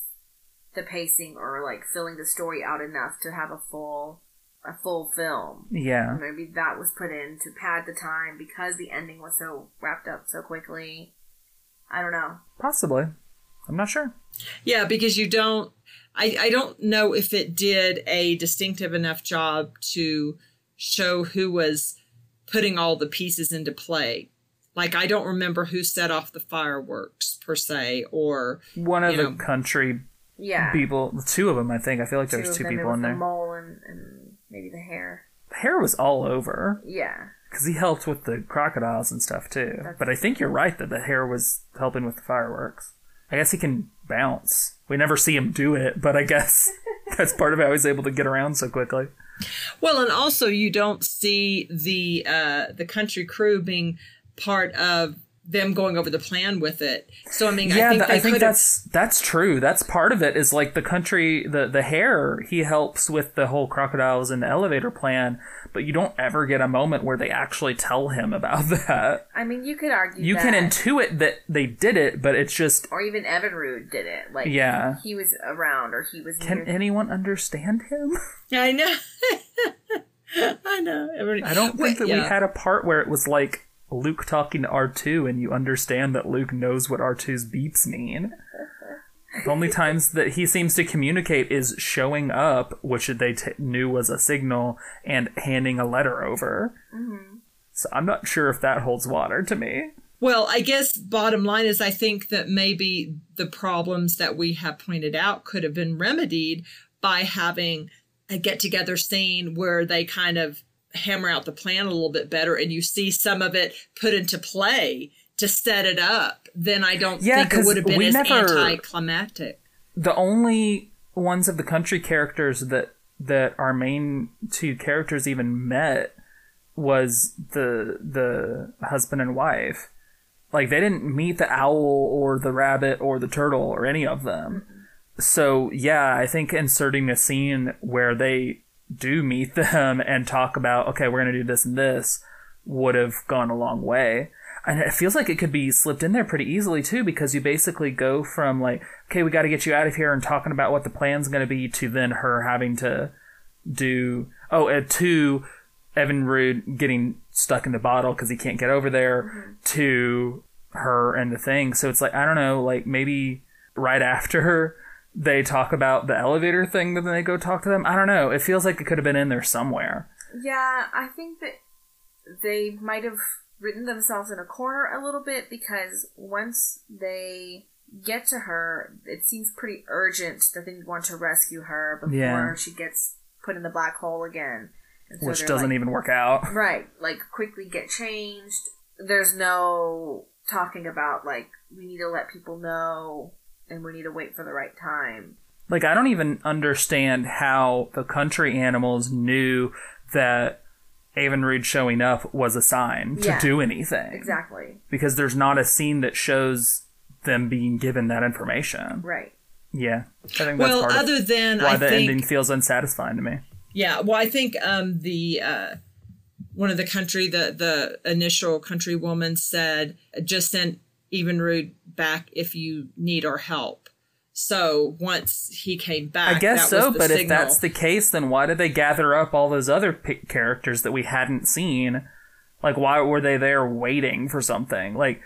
the pacing or like filling the story out enough to have a full a full film. Yeah. Maybe that was put in to pad the time because the ending was so wrapped up so quickly. I don't know. Possibly. I'm not sure. Yeah, because you don't I, I don't know if it did a distinctive enough job to show who was putting all the pieces into play. Like I don't remember who set off the fireworks per se, or One of the know. country Yeah. people, two of them, I think. I feel like Two there's of two people was in the there. mole and, and maybe the hare. The hare was all over Yeah. because he helped with the crocodiles and stuff too. That's- but I think you're right that the hare was helping with the fireworks. I guess he can bounce. We never see him do it, but I guess that's part of how he's able to get around so quickly. well, and also you don't see the uh, the country crew being part of them going over the plan with it. So I mean, yeah, I think th- they I think that's that's true. That's part of it. Is like the country, the the hare. He helps with the whole crocodiles and the elevator plan, but you don't ever get a moment where they actually tell him about that. I mean, you could argue You that, can intuit that they did it, but it's just or even Evinrude did it. Like, Yeah. he was around or he was can near. anyone understand him? I know. I know. Everybody- I don't think that we had a part where it was like Luke talking to R2 and you understand that Luke knows what R2's beeps mean. The only times that he seems to communicate is showing up, which they t- knew was a signal, and handing a letter over. Mm-hmm. So I'm not sure if that holds water to me. Well, I guess bottom line is I think that maybe the problems that we have pointed out could have been remedied by having a get together scene where they kind of hammer out the plan a little bit better and you see some of it put into play to set it up. Then I don't Yeah, think it would have been as never- anticlimactic. the only ones of the country characters that that our main two characters even met was the the husband and wife. Like they didn't meet the owl or the rabbit or the turtle or any of them. So yeah, I think inserting a scene where they do meet them and talk about okay, we're gonna do this and this would have gone a long way. And it feels like it could be slipped in there pretty easily too, because you basically go from like, okay, we got to get you out of here and talking about what the plan's going to be to then her having to do, oh, uh, to Evinrude getting stuck in the bottle because he can't get over there to her and the thing. So it's like, I don't know, like maybe right after they talk about the elevator thing, then they go talk to them. I don't know. It feels like it could have been in there somewhere. Yeah, I think that they might have written themselves in a corner a little bit because once they get to her, it seems pretty urgent that they want to rescue her before Yeah. she gets put in the black hole again. So Which doesn't like, even work out. Right, like quickly get changed. There's no talking about like we need to let people know and we need to wait for the right time. Like I don't even understand how the country animals knew that Evinrude showing up was a sign to Yeah. do anything. Exactly. Because there's not a scene that shows them being given that information. Right. Yeah. I think that's Well, part other of than why I the think ending feels unsatisfying to me. Yeah, well, I think um, the uh, one of the country, the the initial country woman said, just send Evinrude back if you need our help. So once he came back, I guess so, but if that's the case, then why did they gather up all those other characters that we hadn't seen? Like, why were they there waiting for something? Like,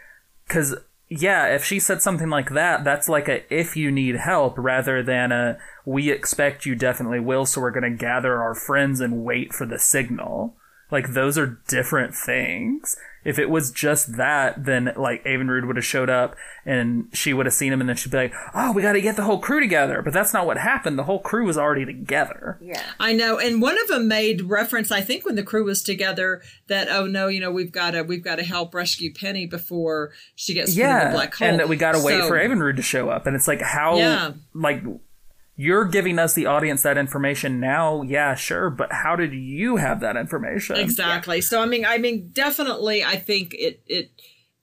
because, yeah, if she said something like that, that's like a if you need help rather than a we expect you definitely will, so we're going to gather our friends and wait for the signal. Like, those are different things. If it was just that, then, like, Evinrude would have showed up and she would have seen him and then she'd be like, oh, we got to get the whole crew together. But that's not what happened. The whole crew was already together. Yeah. I know, and one of them made reference, I think, when the crew was together, that oh no, you know, we've got to we've got to help rescue Penny before she gets put in the Yeah. black hole, And that we got to wait So- for Avon Rude to show up. And it's like, how, Yeah. like, you're giving us the audience that information now. Yeah, sure. But how did you have that information? Exactly. So I mean, I mean, definitely, I think it it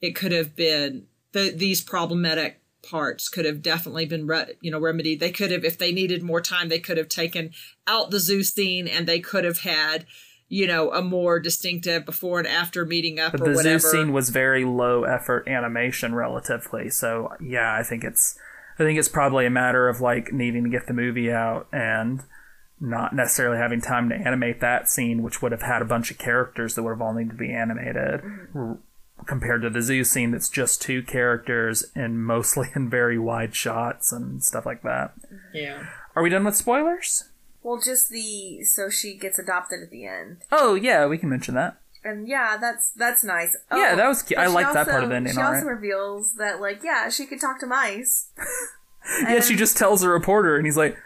it could have been the, these problematic parts could have definitely been re- you know remedied they could have if they needed more time they could have taken out the zoo scene and they could have had you know a more distinctive before and after meeting up But or the whatever zoo scene was very low effort animation relatively. So yeah, I think it's I think it's probably a matter of like needing to get the movie out and not necessarily having time to animate that scene, which would have had a bunch of characters that would have all needed to be animated. r- Compared to the zoo scene, that's just two characters and mostly in very wide shots and stuff like that. yeah Are we done with spoilers? Well, just the so she gets adopted at the end, Oh yeah, we can mention that. And yeah, that's that's nice. Oh, Yeah, that was cute. I she liked that part of the ending, She also alright. reveals that like yeah, she could talk to mice. Yeah, she just tells a reporter, and he's like,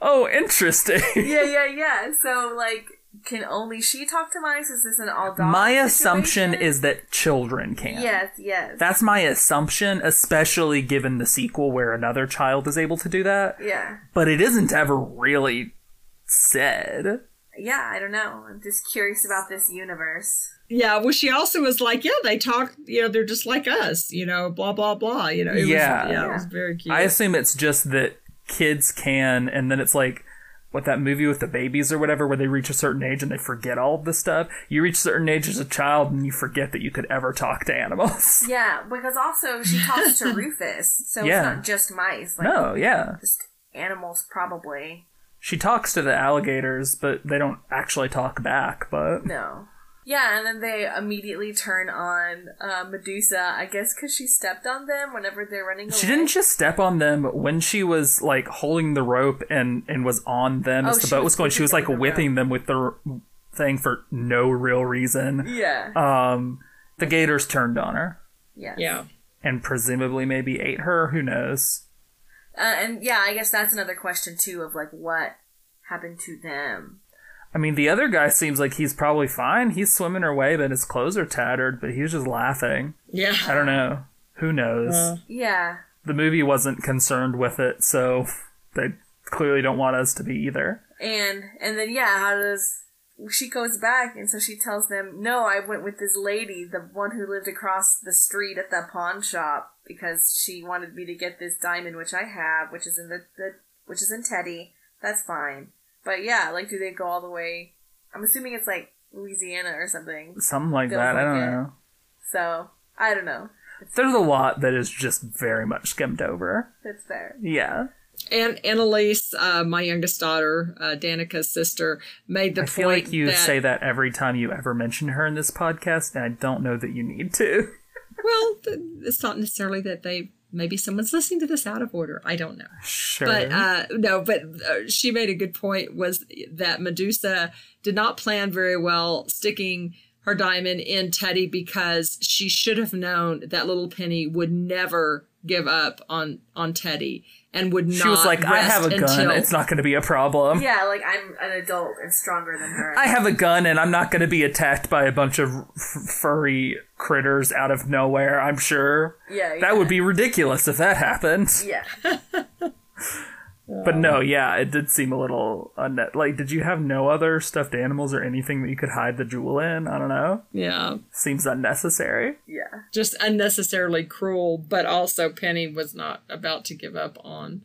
"Oh, interesting." yeah, yeah, yeah. So like, can only she talk to mice? Is this an all dog? My assumption is that children can. yes, yes. That's my assumption, especially given the sequel where another child is able to do that. yeah, But it isn't ever really said. Yeah. I don't know. I'm just curious about this universe. yeah well she also was like yeah they talk you know they're just like us you know blah blah blah you know it Yeah. was, yeah it was very cute I assume it's just that kids can, and then it's like what that movie with the babies or whatever, where they reach a certain age and they forget all of this stuff. You reach a certain age as a child and you forget that you could ever talk to animals. Yeah, because also she talks to Rufus, so Yeah. it's not just mice. Like, no, yeah. just animals probably. She talks to the alligators, but they don't actually talk back. But No. Yeah, and then they immediately turn on uh, Medusa, I guess because she stepped on them whenever they're running away. she didn't just step on them when she was like holding the rope and and was on them as Oh, the boat was was going. She was like whipping them with the whipping them with the r- thing for no real reason. Yeah. Um, the gators turned on her Yeah. yeah and presumably maybe ate her. Who knows? Uh, and yeah, I guess that's another question too of like what happened to them. I mean, the other guy seems like he's probably fine. He's swimming away, but his clothes are tattered. But he was just laughing. yeah I don't know. Who knows? Uh. Yeah. the movie wasn't concerned with it, so they clearly don't want us to be either. And and then yeah, how does she goes back and so she tells them, No, I went with this lady, the one who lived across the street at the pawn shop, because she wanted me to get this diamond which I have, which is in the, the which is in Teddy. That's fine. But yeah, like do they go all the way I'm assuming it's like Louisiana or something. Something like Feels that. I don't it. know. So I don't know. There's a lot that is just very much skimmed over. That's fair. Yeah. And Annalise, uh, my youngest daughter, uh, Danica's sister, made the I point feel like you that say that every time you ever mention her in this podcast, and I don't know that you need to. well, it's not necessarily that they maybe someone's listening to this out of order. I don't know. Sure. But uh, no, but uh, she made a good point was that Medusa did not plan very well sticking her diamond in Teddy because she should have known that little Penny would never give up on on Teddy and would not. she was like, I have a gun. until- It's not going to be a problem. Yeah, like I'm an adult and stronger than her. I have a gun and I'm not going to be attacked by a bunch of f- furry critters out of nowhere, I'm sure. yeah, That would be ridiculous if that happened. yeah. But no, yeah, it did seem a little unnet. Like, did you have no other stuffed animals or anything that you could hide the jewel in? I don't know. Yeah, Seems unnecessary. Yeah. just unnecessarily cruel, but also Penny was not about to give up on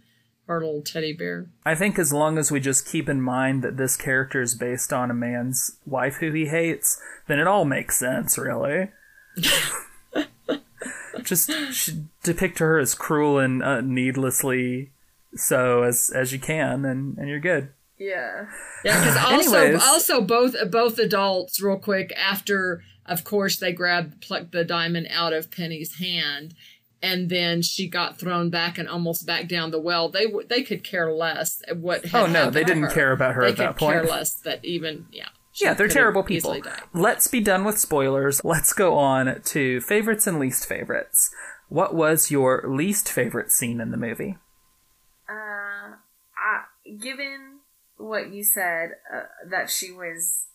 her little teddy bear. I think as long as we just keep in mind that this character is based on a man's wife who he hates, then it all makes sense, really. just depict her as cruel and uh, needlessly so as as you can, and, and you're good. Yeah. Yeah, because also also both both adults, real quick, after of course they grabbed plucked the diamond out of Penny's hand, and then she got thrown back and almost back down the well. They they could care less at what. Oh no, they didn't her. care about her They at that could care less that even yeah. Yeah, they're terrible people. Let's be done with spoilers. Let's go on to favorites and least favorites. What was your least favorite scene in the movie? Uh, I, given what you said, uh, that she was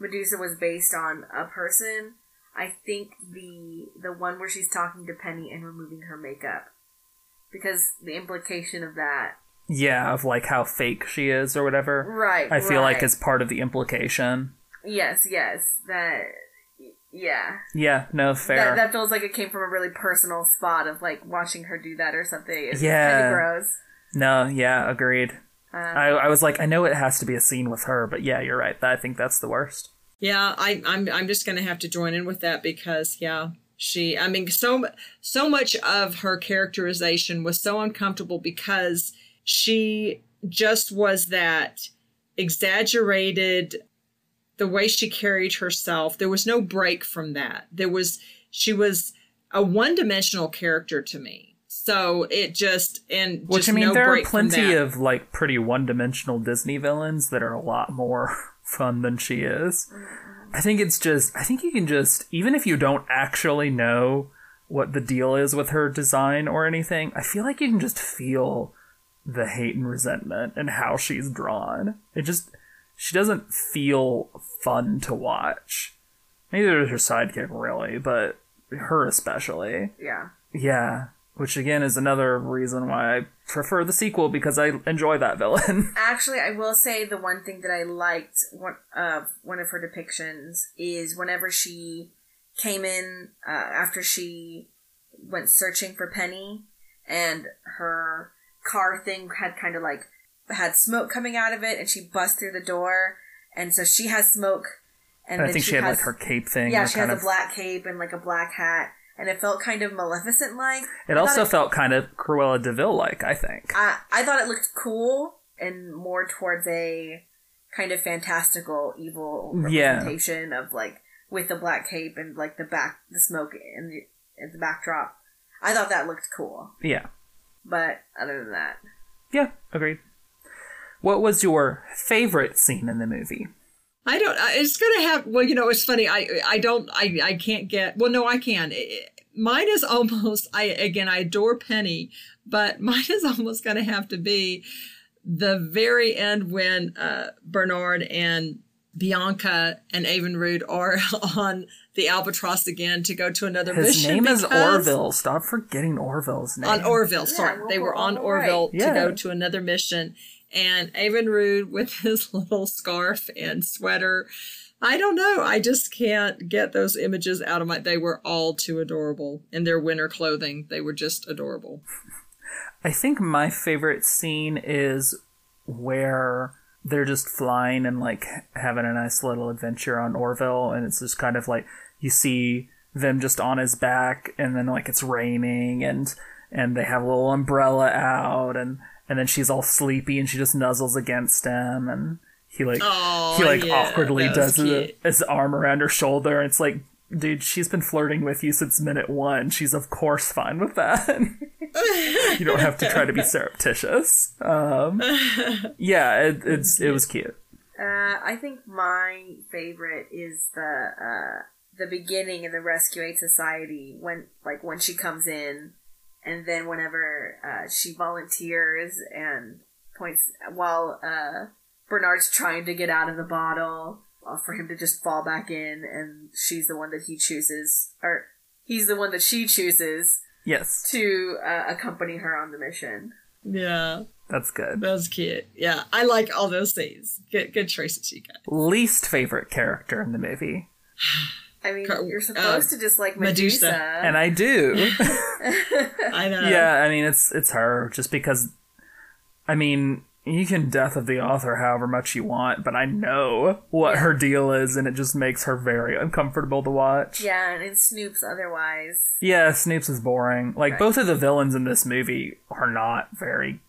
Medusa was based on a person, I think the the one where she's talking to Penny and removing her makeup, because the implication of that, Yeah, of like how fake she is or whatever. right? I feel like right. is part of the implication. yes, yes, that Yeah. Yeah, no, fair. That, that feels like it came from a really personal spot of like watching her do that or something. It's Yeah. gross. No, yeah, agreed. Um, I, I was like, I know it has to be a scene with her, but yeah, you're right. I think that's the worst. Yeah, I, I'm I'm just gonna have to join in with that because yeah, she. I mean, so so much of her characterization was so uncomfortable because she just was that exaggerated. The way she carried herself, there was no break from that. There was she was a one dimensional character to me. So it just and Which just I mean, no there are plenty of like pretty one-dimensional Disney villains that are a lot more fun than she is. I think it's just I think you can just even if you don't actually know what the deal is with her design or anything, I feel like you can just feel the hate and resentment and how she's drawn. It just she doesn't feel fun to watch. Neither does her sidekick really, but her especially. yeah. Yeah, which again is another reason why I prefer the sequel because I enjoy that villain. Actually, I will say the one thing that I liked one of one of her depictions is whenever she came in uh, after she went searching for Penny, and her car thing had kind of like had smoke coming out of it, and she bust through the door, and so she has smoke, and I then think she, had has, like her cape thing. yeah, she has a black cape and like a black hat, and it felt kind of Maleficent like. It also felt kind of Cruella de Vil like. I think. I, I thought it looked cool and more towards a kind of fantastical evil Yeah. representation of like with the black cape and like the back the smoke and the in the backdrop. I thought that looked cool, Yeah, but other than that, yeah, agreed. What was your favorite scene in the movie? I don't. It's gonna have. Well, you know, it's funny. I I don't. I I can't get. Well, no, I can. It- Mine is almost. I again. I adore Penny, but mine is almost gonna have to be the very end when uh, Bernard and Bianca and Avon are on the Albatross again to go to another His mission. His name is Orville. Stop forgetting Orville's name. on Orville. Sorry, well, they were well, on right. Orville Yeah. to go to another mission, and Evinrude with his little scarf and sweater. I don't know. I just can't get those images out of my. They were all too adorable in their winter clothing. They were just adorable. I think my favorite scene is where they're just flying and like having a nice little adventure on Orville, and it's just kind of like you see them just on his back, and then like it's raining, and and they have a little umbrella out, and and then she's all sleepy, and she just nuzzles against him, and he like Oh, he like yeah, awkwardly does the, his arm around her shoulder, and it's like. Dude, she's been flirting with you since minute one. She's of course fine with that. you don't have to try to be surreptitious. Um, yeah, it, it's it was cute. uh, I think my favorite is the uh, the beginning in the Rescue Aid Society when like when she comes in, and then whenever uh, she volunteers and points while uh, Bernard's trying to get out of the bottle uh, for him to just fall back in, and she's the one that he chooses, or he's the one that she chooses Yes, to uh, accompany her on the mission. Yeah, that's good. that was cute. Yeah, I like all those things. Good, good choices you got. Least favorite character in the movie, I mean, Car- you're supposed uh, to just like Medusa. Medusa. and I do. I know. yeah, I mean it's it's her just because. I mean, you can death of the author however much you want, but I know what her deal is, and it just makes her very uncomfortable to watch. Yeah, and in Snoop's otherwise. Yeah, Snoops is boring. Like both of the villains in this movie are not very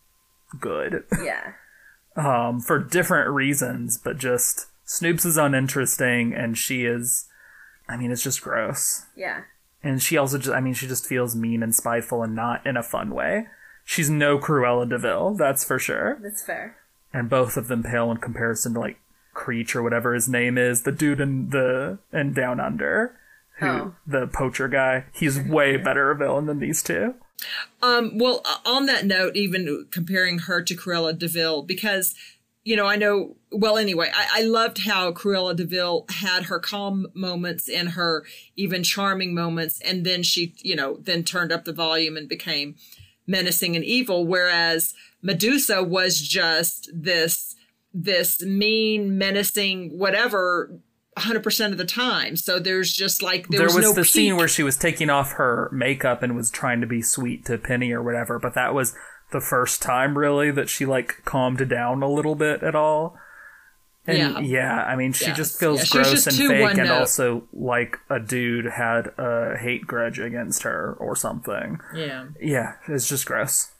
good. Yeah. um, for different reasons, but just Snoops is uninteresting, and she is. I mean, it's just gross. Yeah. And she also just, I mean, she just feels mean and spiteful and not in a fun way. She's no Cruella de Vil, that's for sure. That's fair. And both of them pale in comparison to like Creech or whatever his name is, the dude in the and Down Under, who Oh. the poacher guy. He's way better a villain than these two. Um, well, on that note, even comparing her to Cruella de Vil, because, you know, I know, well, anyway, I, I loved how Cruella de Vil had her calm moments and her even charming moments, and then she, you know, then turned up the volume and became menacing and evil, whereas Medusa was just this, this mean, menacing, whatever 100% of the time. So there's just like, there, there was, was no the peak. scene where she was taking off her makeup and was trying to be sweet to Penny or whatever, but that was the first time really that she like calmed down a little bit at all. And yeah, Yeah. I mean, she Yes. just feels Yeah, gross just and fake, and note. also like a dude had a hate grudge against her or something. yeah. Yeah, it's just gross.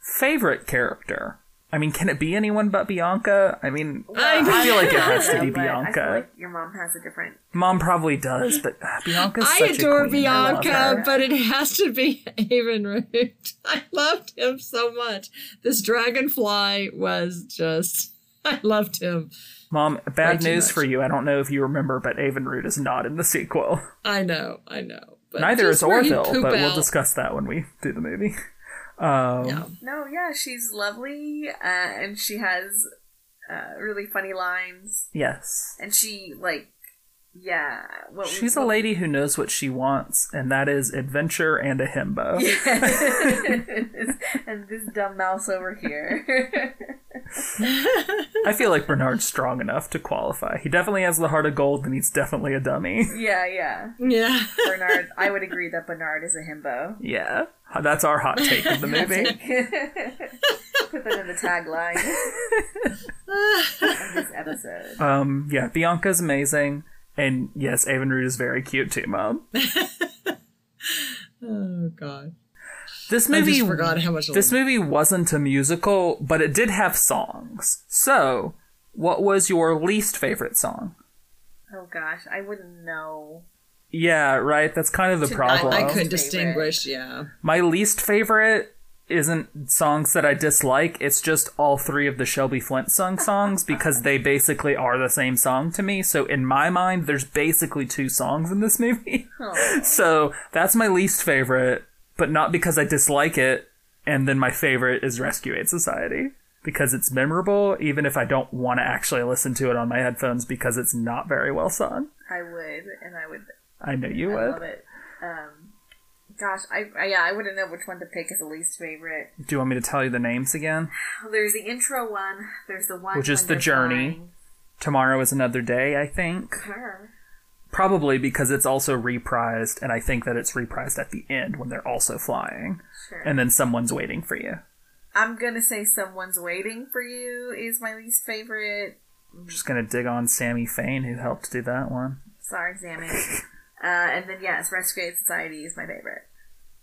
Favorite character? I mean, can it be anyone but Bianca? I mean, I feel like it has to be But I feel Bianca. like your mom has a different. Mom probably does, but uh, Bianca's I such adore a queen. Bianca, her. but it has to be Evinrude. I loved him so much. This dragonfly was just, I loved him. Mom, bad news much. for you. I don't know if you remember, but Evinrude is not in the sequel. I know, I know. But Neither is where Orville, poop but we'll out. discuss that when we do the movie. Um, Yeah. No, yeah, she's lovely, uh, and she has uh, really funny lines, Yes. and she like, yeah. What She's a what- lady who knows what she wants, and that is adventure and a himbo. and this dumb mouse over here. I feel like Bernard's strong enough to qualify. He definitely has the heart of gold, and he's definitely a dummy. yeah, yeah. Yeah. Bernard, I would agree that Bernard is a himbo. Yeah. That's our hot take of the movie. Put that in the tagline of this episode. Um, yeah, Bianca's amazing. And yes, Evinrude is very cute too, Mom. Oh, God. This I movie just forgot how much This movie wasn't a musical, but it did have songs. So, what was your least favorite song? Oh gosh, I wouldn't know. Yeah, right. That's kind of the To- I- problem. I couldn't distinguish, yeah. My least favorite isn't songs that I dislike. It's just all three of the Shelby Flint sung songs because they basically are the same song to me. So in my mind, there's basically two songs in this movie. so that's my least favorite, but not because I dislike it. And then my favorite is Rescue Aid Society because it's memorable, even if I don't want to actually listen to it on my headphones because it's not very well sung. I would, and I would. I know you I would. love it. Um, gosh, I, I yeah, I wouldn't know which one to pick as the least favorite. Do you want me to tell you the names again? Well, there's the intro one. There's the one Which is The Journey. flying. Tomorrow is another day, I think. Sure. Probably because it's also reprised, and I think that it's reprised at the end when they're also flying, Sure. and then someone's waiting for you. I'm gonna say someone's waiting for you is my least favorite. I'm just gonna dig on Sammy Fain, who helped do that one. Sorry, Sammy. uh, and then yes, Rescue Society is my favorite.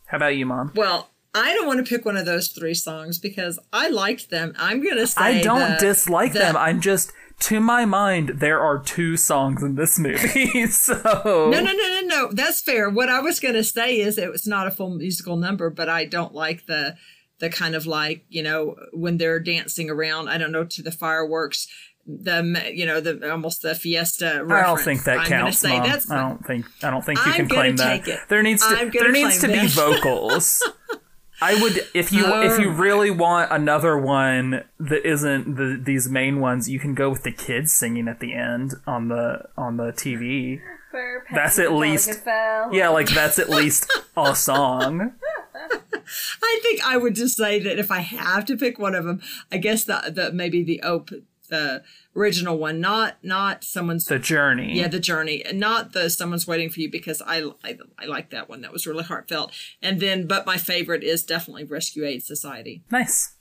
How about you, Mom? Well, I don't want to pick one of those three songs because I liked them. I'm going to say I don't the- dislike the- them. I'm just, to my mind, there are two songs in this movie, so No, no, no, no, no. That's fair. What I was going to say is it was not a full musical number, but I don't like the the kind of like you know when they're dancing around. I don't know to the fireworks. The you know the almost the fiesta. I don't think that I'm counts, say Mom. that's I don't think I don't think you I'm can claim that. it. There needs to there needs to be that. vocals. I would if you if you Oh. really want another one that isn't the these main ones, you can go with the kids singing at the end on the on the TV. That's at least- Yeah, like that's at least a song. I think I would just say that if I have to pick one of them, I guess that the maybe the op the original one, not not someone's The journey. yeah the journey, and not the someone's waiting for you because I, I I like that one. That was really heartfelt. And then, but my favorite is definitely Rescue Aid Society. Nice.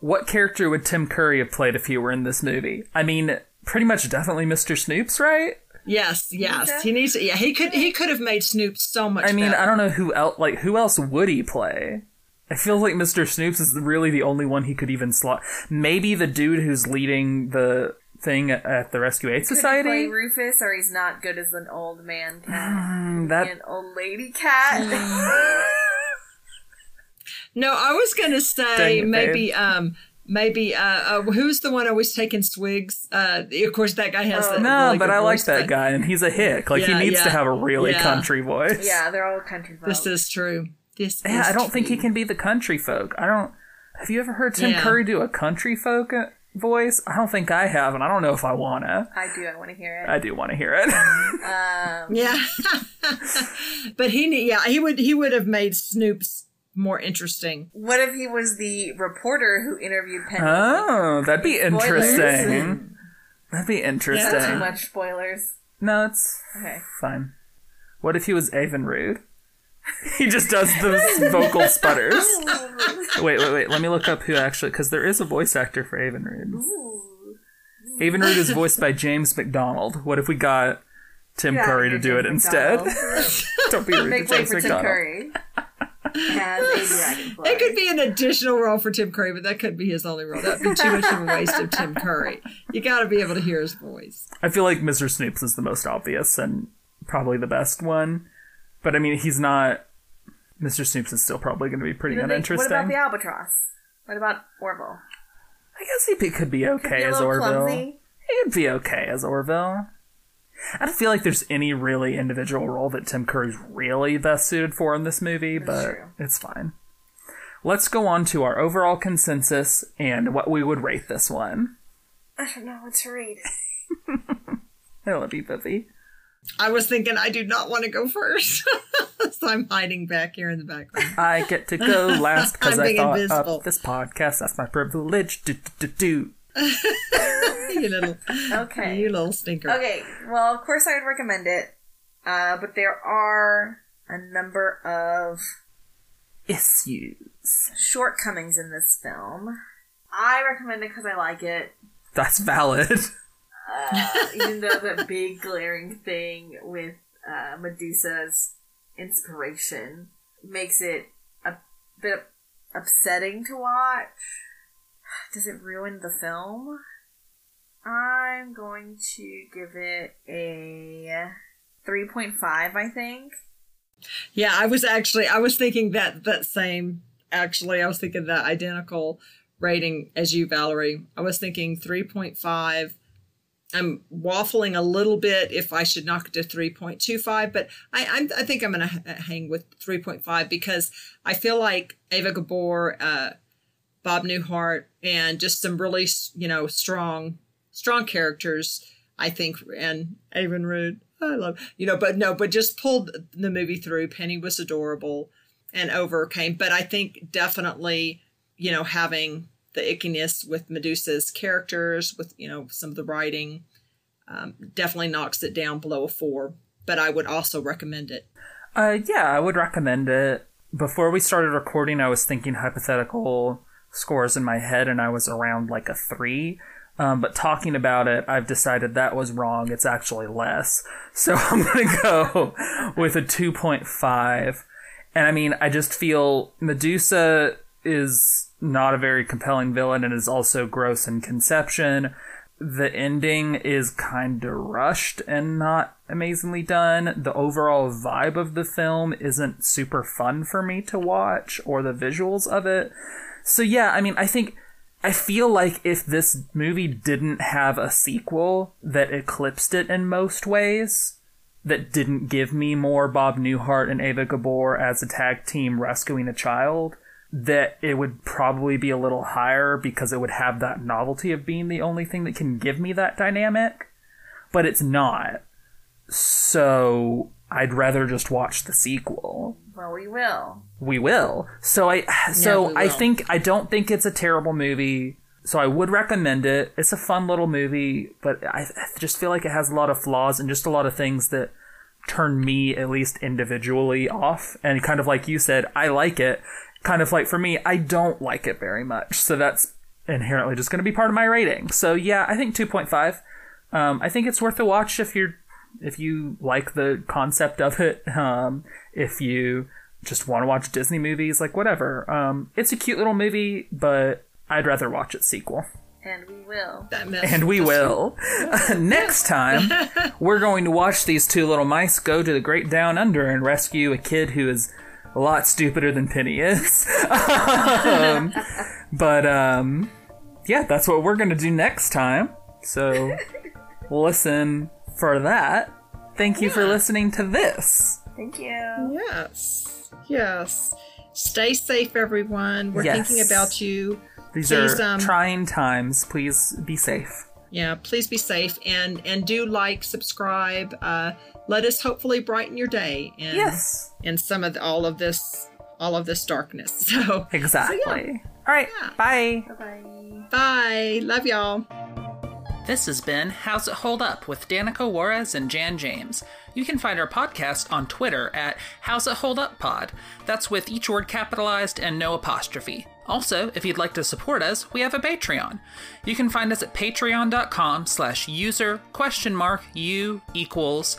What character would Tim Curry have played if he were in this movie? I mean, pretty much definitely Mr. Snoops, right? Yes, yes, he needs. To, yeah, he could he could have made Snoop so much. I mean, better. I don't know who else. Like, who else would he play? I feel like Mr. Snoops is really the only one he could even slot. Maybe the dude who's leading the thing at the Rescue Aid Could he Society. play Rufus, or he's not good as an old man cat, that an old lady cat. No, I was gonna say it, maybe um maybe uh, uh who's the one always taking swigs? Uh of course that guy has the Oh, no, really but good I like that but guy, and he's a hick. Like he Yeah, needs to have a really yeah. country voice. yeah, they're all country folk. This is true. This Yeah, is I don't think he can be the country folk. I don't. Have you ever heard Tim Yeah. Curry do a country folk uh, voice? I don't think I have, and I don't know if I wanna. I do. I want to hear it. I do want to hear it. Yeah. but he yeah, he would he would have made Snoop's more interesting. what if he was the reporter who interviewed Penny? oh, that'd be Spoilers. interesting. That'd be Is that interesting. too much spoilers? No, it's Okay. fine. What if he was Evinrude? he just does the vocal sputters. Wait, wait, wait. Let me look up who actually, because there is a voice actor for Evinrude. Avon Rude is voiced by James McDonald. What if we got Tim Yeah, Curry to do it James instead? Don't be rude Make to way James for Tim McDonald. Curry. As. It could be an additional role for Tim Curry, but that could be his only role. That'd be too much of a waste of Tim Curry. You got to be able to hear his voice. I feel like Mr. Snoops is the most obvious and probably the best one. But I mean, he's not. Mr. Snoops is still probably going to be pretty What about- uninteresting. What about the albatross? What about Orville? I guess he be- could be okay Be a as little Orville. clumsy. He'd be okay as Orville. I don't feel like there's any really individual role that Tim Curry's really best suited for in this movie, but true. it's fine. Let's go on to our overall consensus and what we would rate this one. I don't know what to read. I love you, Vivi. I was thinking I do not want to go first. so I'm hiding back here in the background. I get to go last because I'm I being thought invisible. up this podcast. That's my privilege. Do, do, do, do. you little, Okay. you little stinker. Okay, well, of course I would recommend it, uh, but there are a number of Issues. shortcomings in this film. I recommend it because I like it, That's valid. Uh, even though the big glaring thing with uh, Medusa's inspiration makes it a bit upsetting to watch. Does it ruin the film? I'm going to give it a 3.5, I think. Yeah, I was actually I was thinking that that same actually I was thinking that identical rating as you Valerie. I was thinking 3.5. I'm waffling a little bit if I should knock it to 3.25, but I I'm, I think I'm going to hang with 3.5 because I feel like Eva Gabor, uh, Bob Newhart, and just some really you know strong strong characters. I think and Evinrude. I love you know, but no, but just pulled the movie through. Penny was adorable and overcame, but I think definitely you know having the ickiness with Medusa's characters, with you know some of the writing, um, definitely knocks it down below a four. But I would also recommend it. Uh, yeah, I would recommend it. Before we started recording, I was thinking hypothetical scores in my head, and I was around like a three. Um, but talking about it, I've decided that was wrong. It's actually less. So I'm going to go with a 2.5. And I mean, I just feel Medusa is not a very compelling villain and is also gross in conception. The ending is kind of rushed and not amazingly done. The overall vibe of the film isn't super fun for me to watch or the visuals of it. So yeah, I mean, I think I feel like if this movie didn't have a sequel that eclipsed it in most ways, that didn't give me more Bob Newhart and Eva Gabor as a tag team rescuing a child, that it would probably be a little higher because it would have that novelty of being the only thing that can give me that dynamic. But it's not. So I'd rather just watch the sequel Well, we will. we will. So I so I think I don't think it's a terrible movie. So I would recommend it. It's a fun little movie, but I, I just feel like it has a lot of flaws and just a lot of things that turn me at least individually off. And kind of like you said, I like it. Kind of like for me, I don't like it very much. So that's inherently just going to be part of my rating. So yeah, I think 2.5. Um, I think it's worth a watch if you're if you like the concept of it. Um, if you just want to watch Disney movies, like whatever. Um, it's a cute little movie, but I'd rather watch its sequel. And we will. That And we will. Next time, we're going to watch these two little mice go to the great down under and rescue a kid who is a lot stupider than Penny is. um, but um, yeah, that's what we're going to do next time. So listen for that. Thank you for listening to this. Thank you. Yes. Yes. Stay safe, everyone. We're Yes. thinking about you. These Please, are um, trying times. Please be safe. Yeah, please be safe and and do like, subscribe. Uh, let us hopefully brighten your day and Yes. and some of the, all of this all of this darkness. So Exactly. All right. Yeah. Bye. Bye bye. bye. Love y'all. This has been How's It Hold Up with Danica Juarez and Jan James. You can find our podcast on Twitter at How's It Hold Up Pod. That's with each word capitalized and no apostrophe. Also, if you'd like to support us, we have a Patreon. You can find us at patreon.com slash user question mark u equals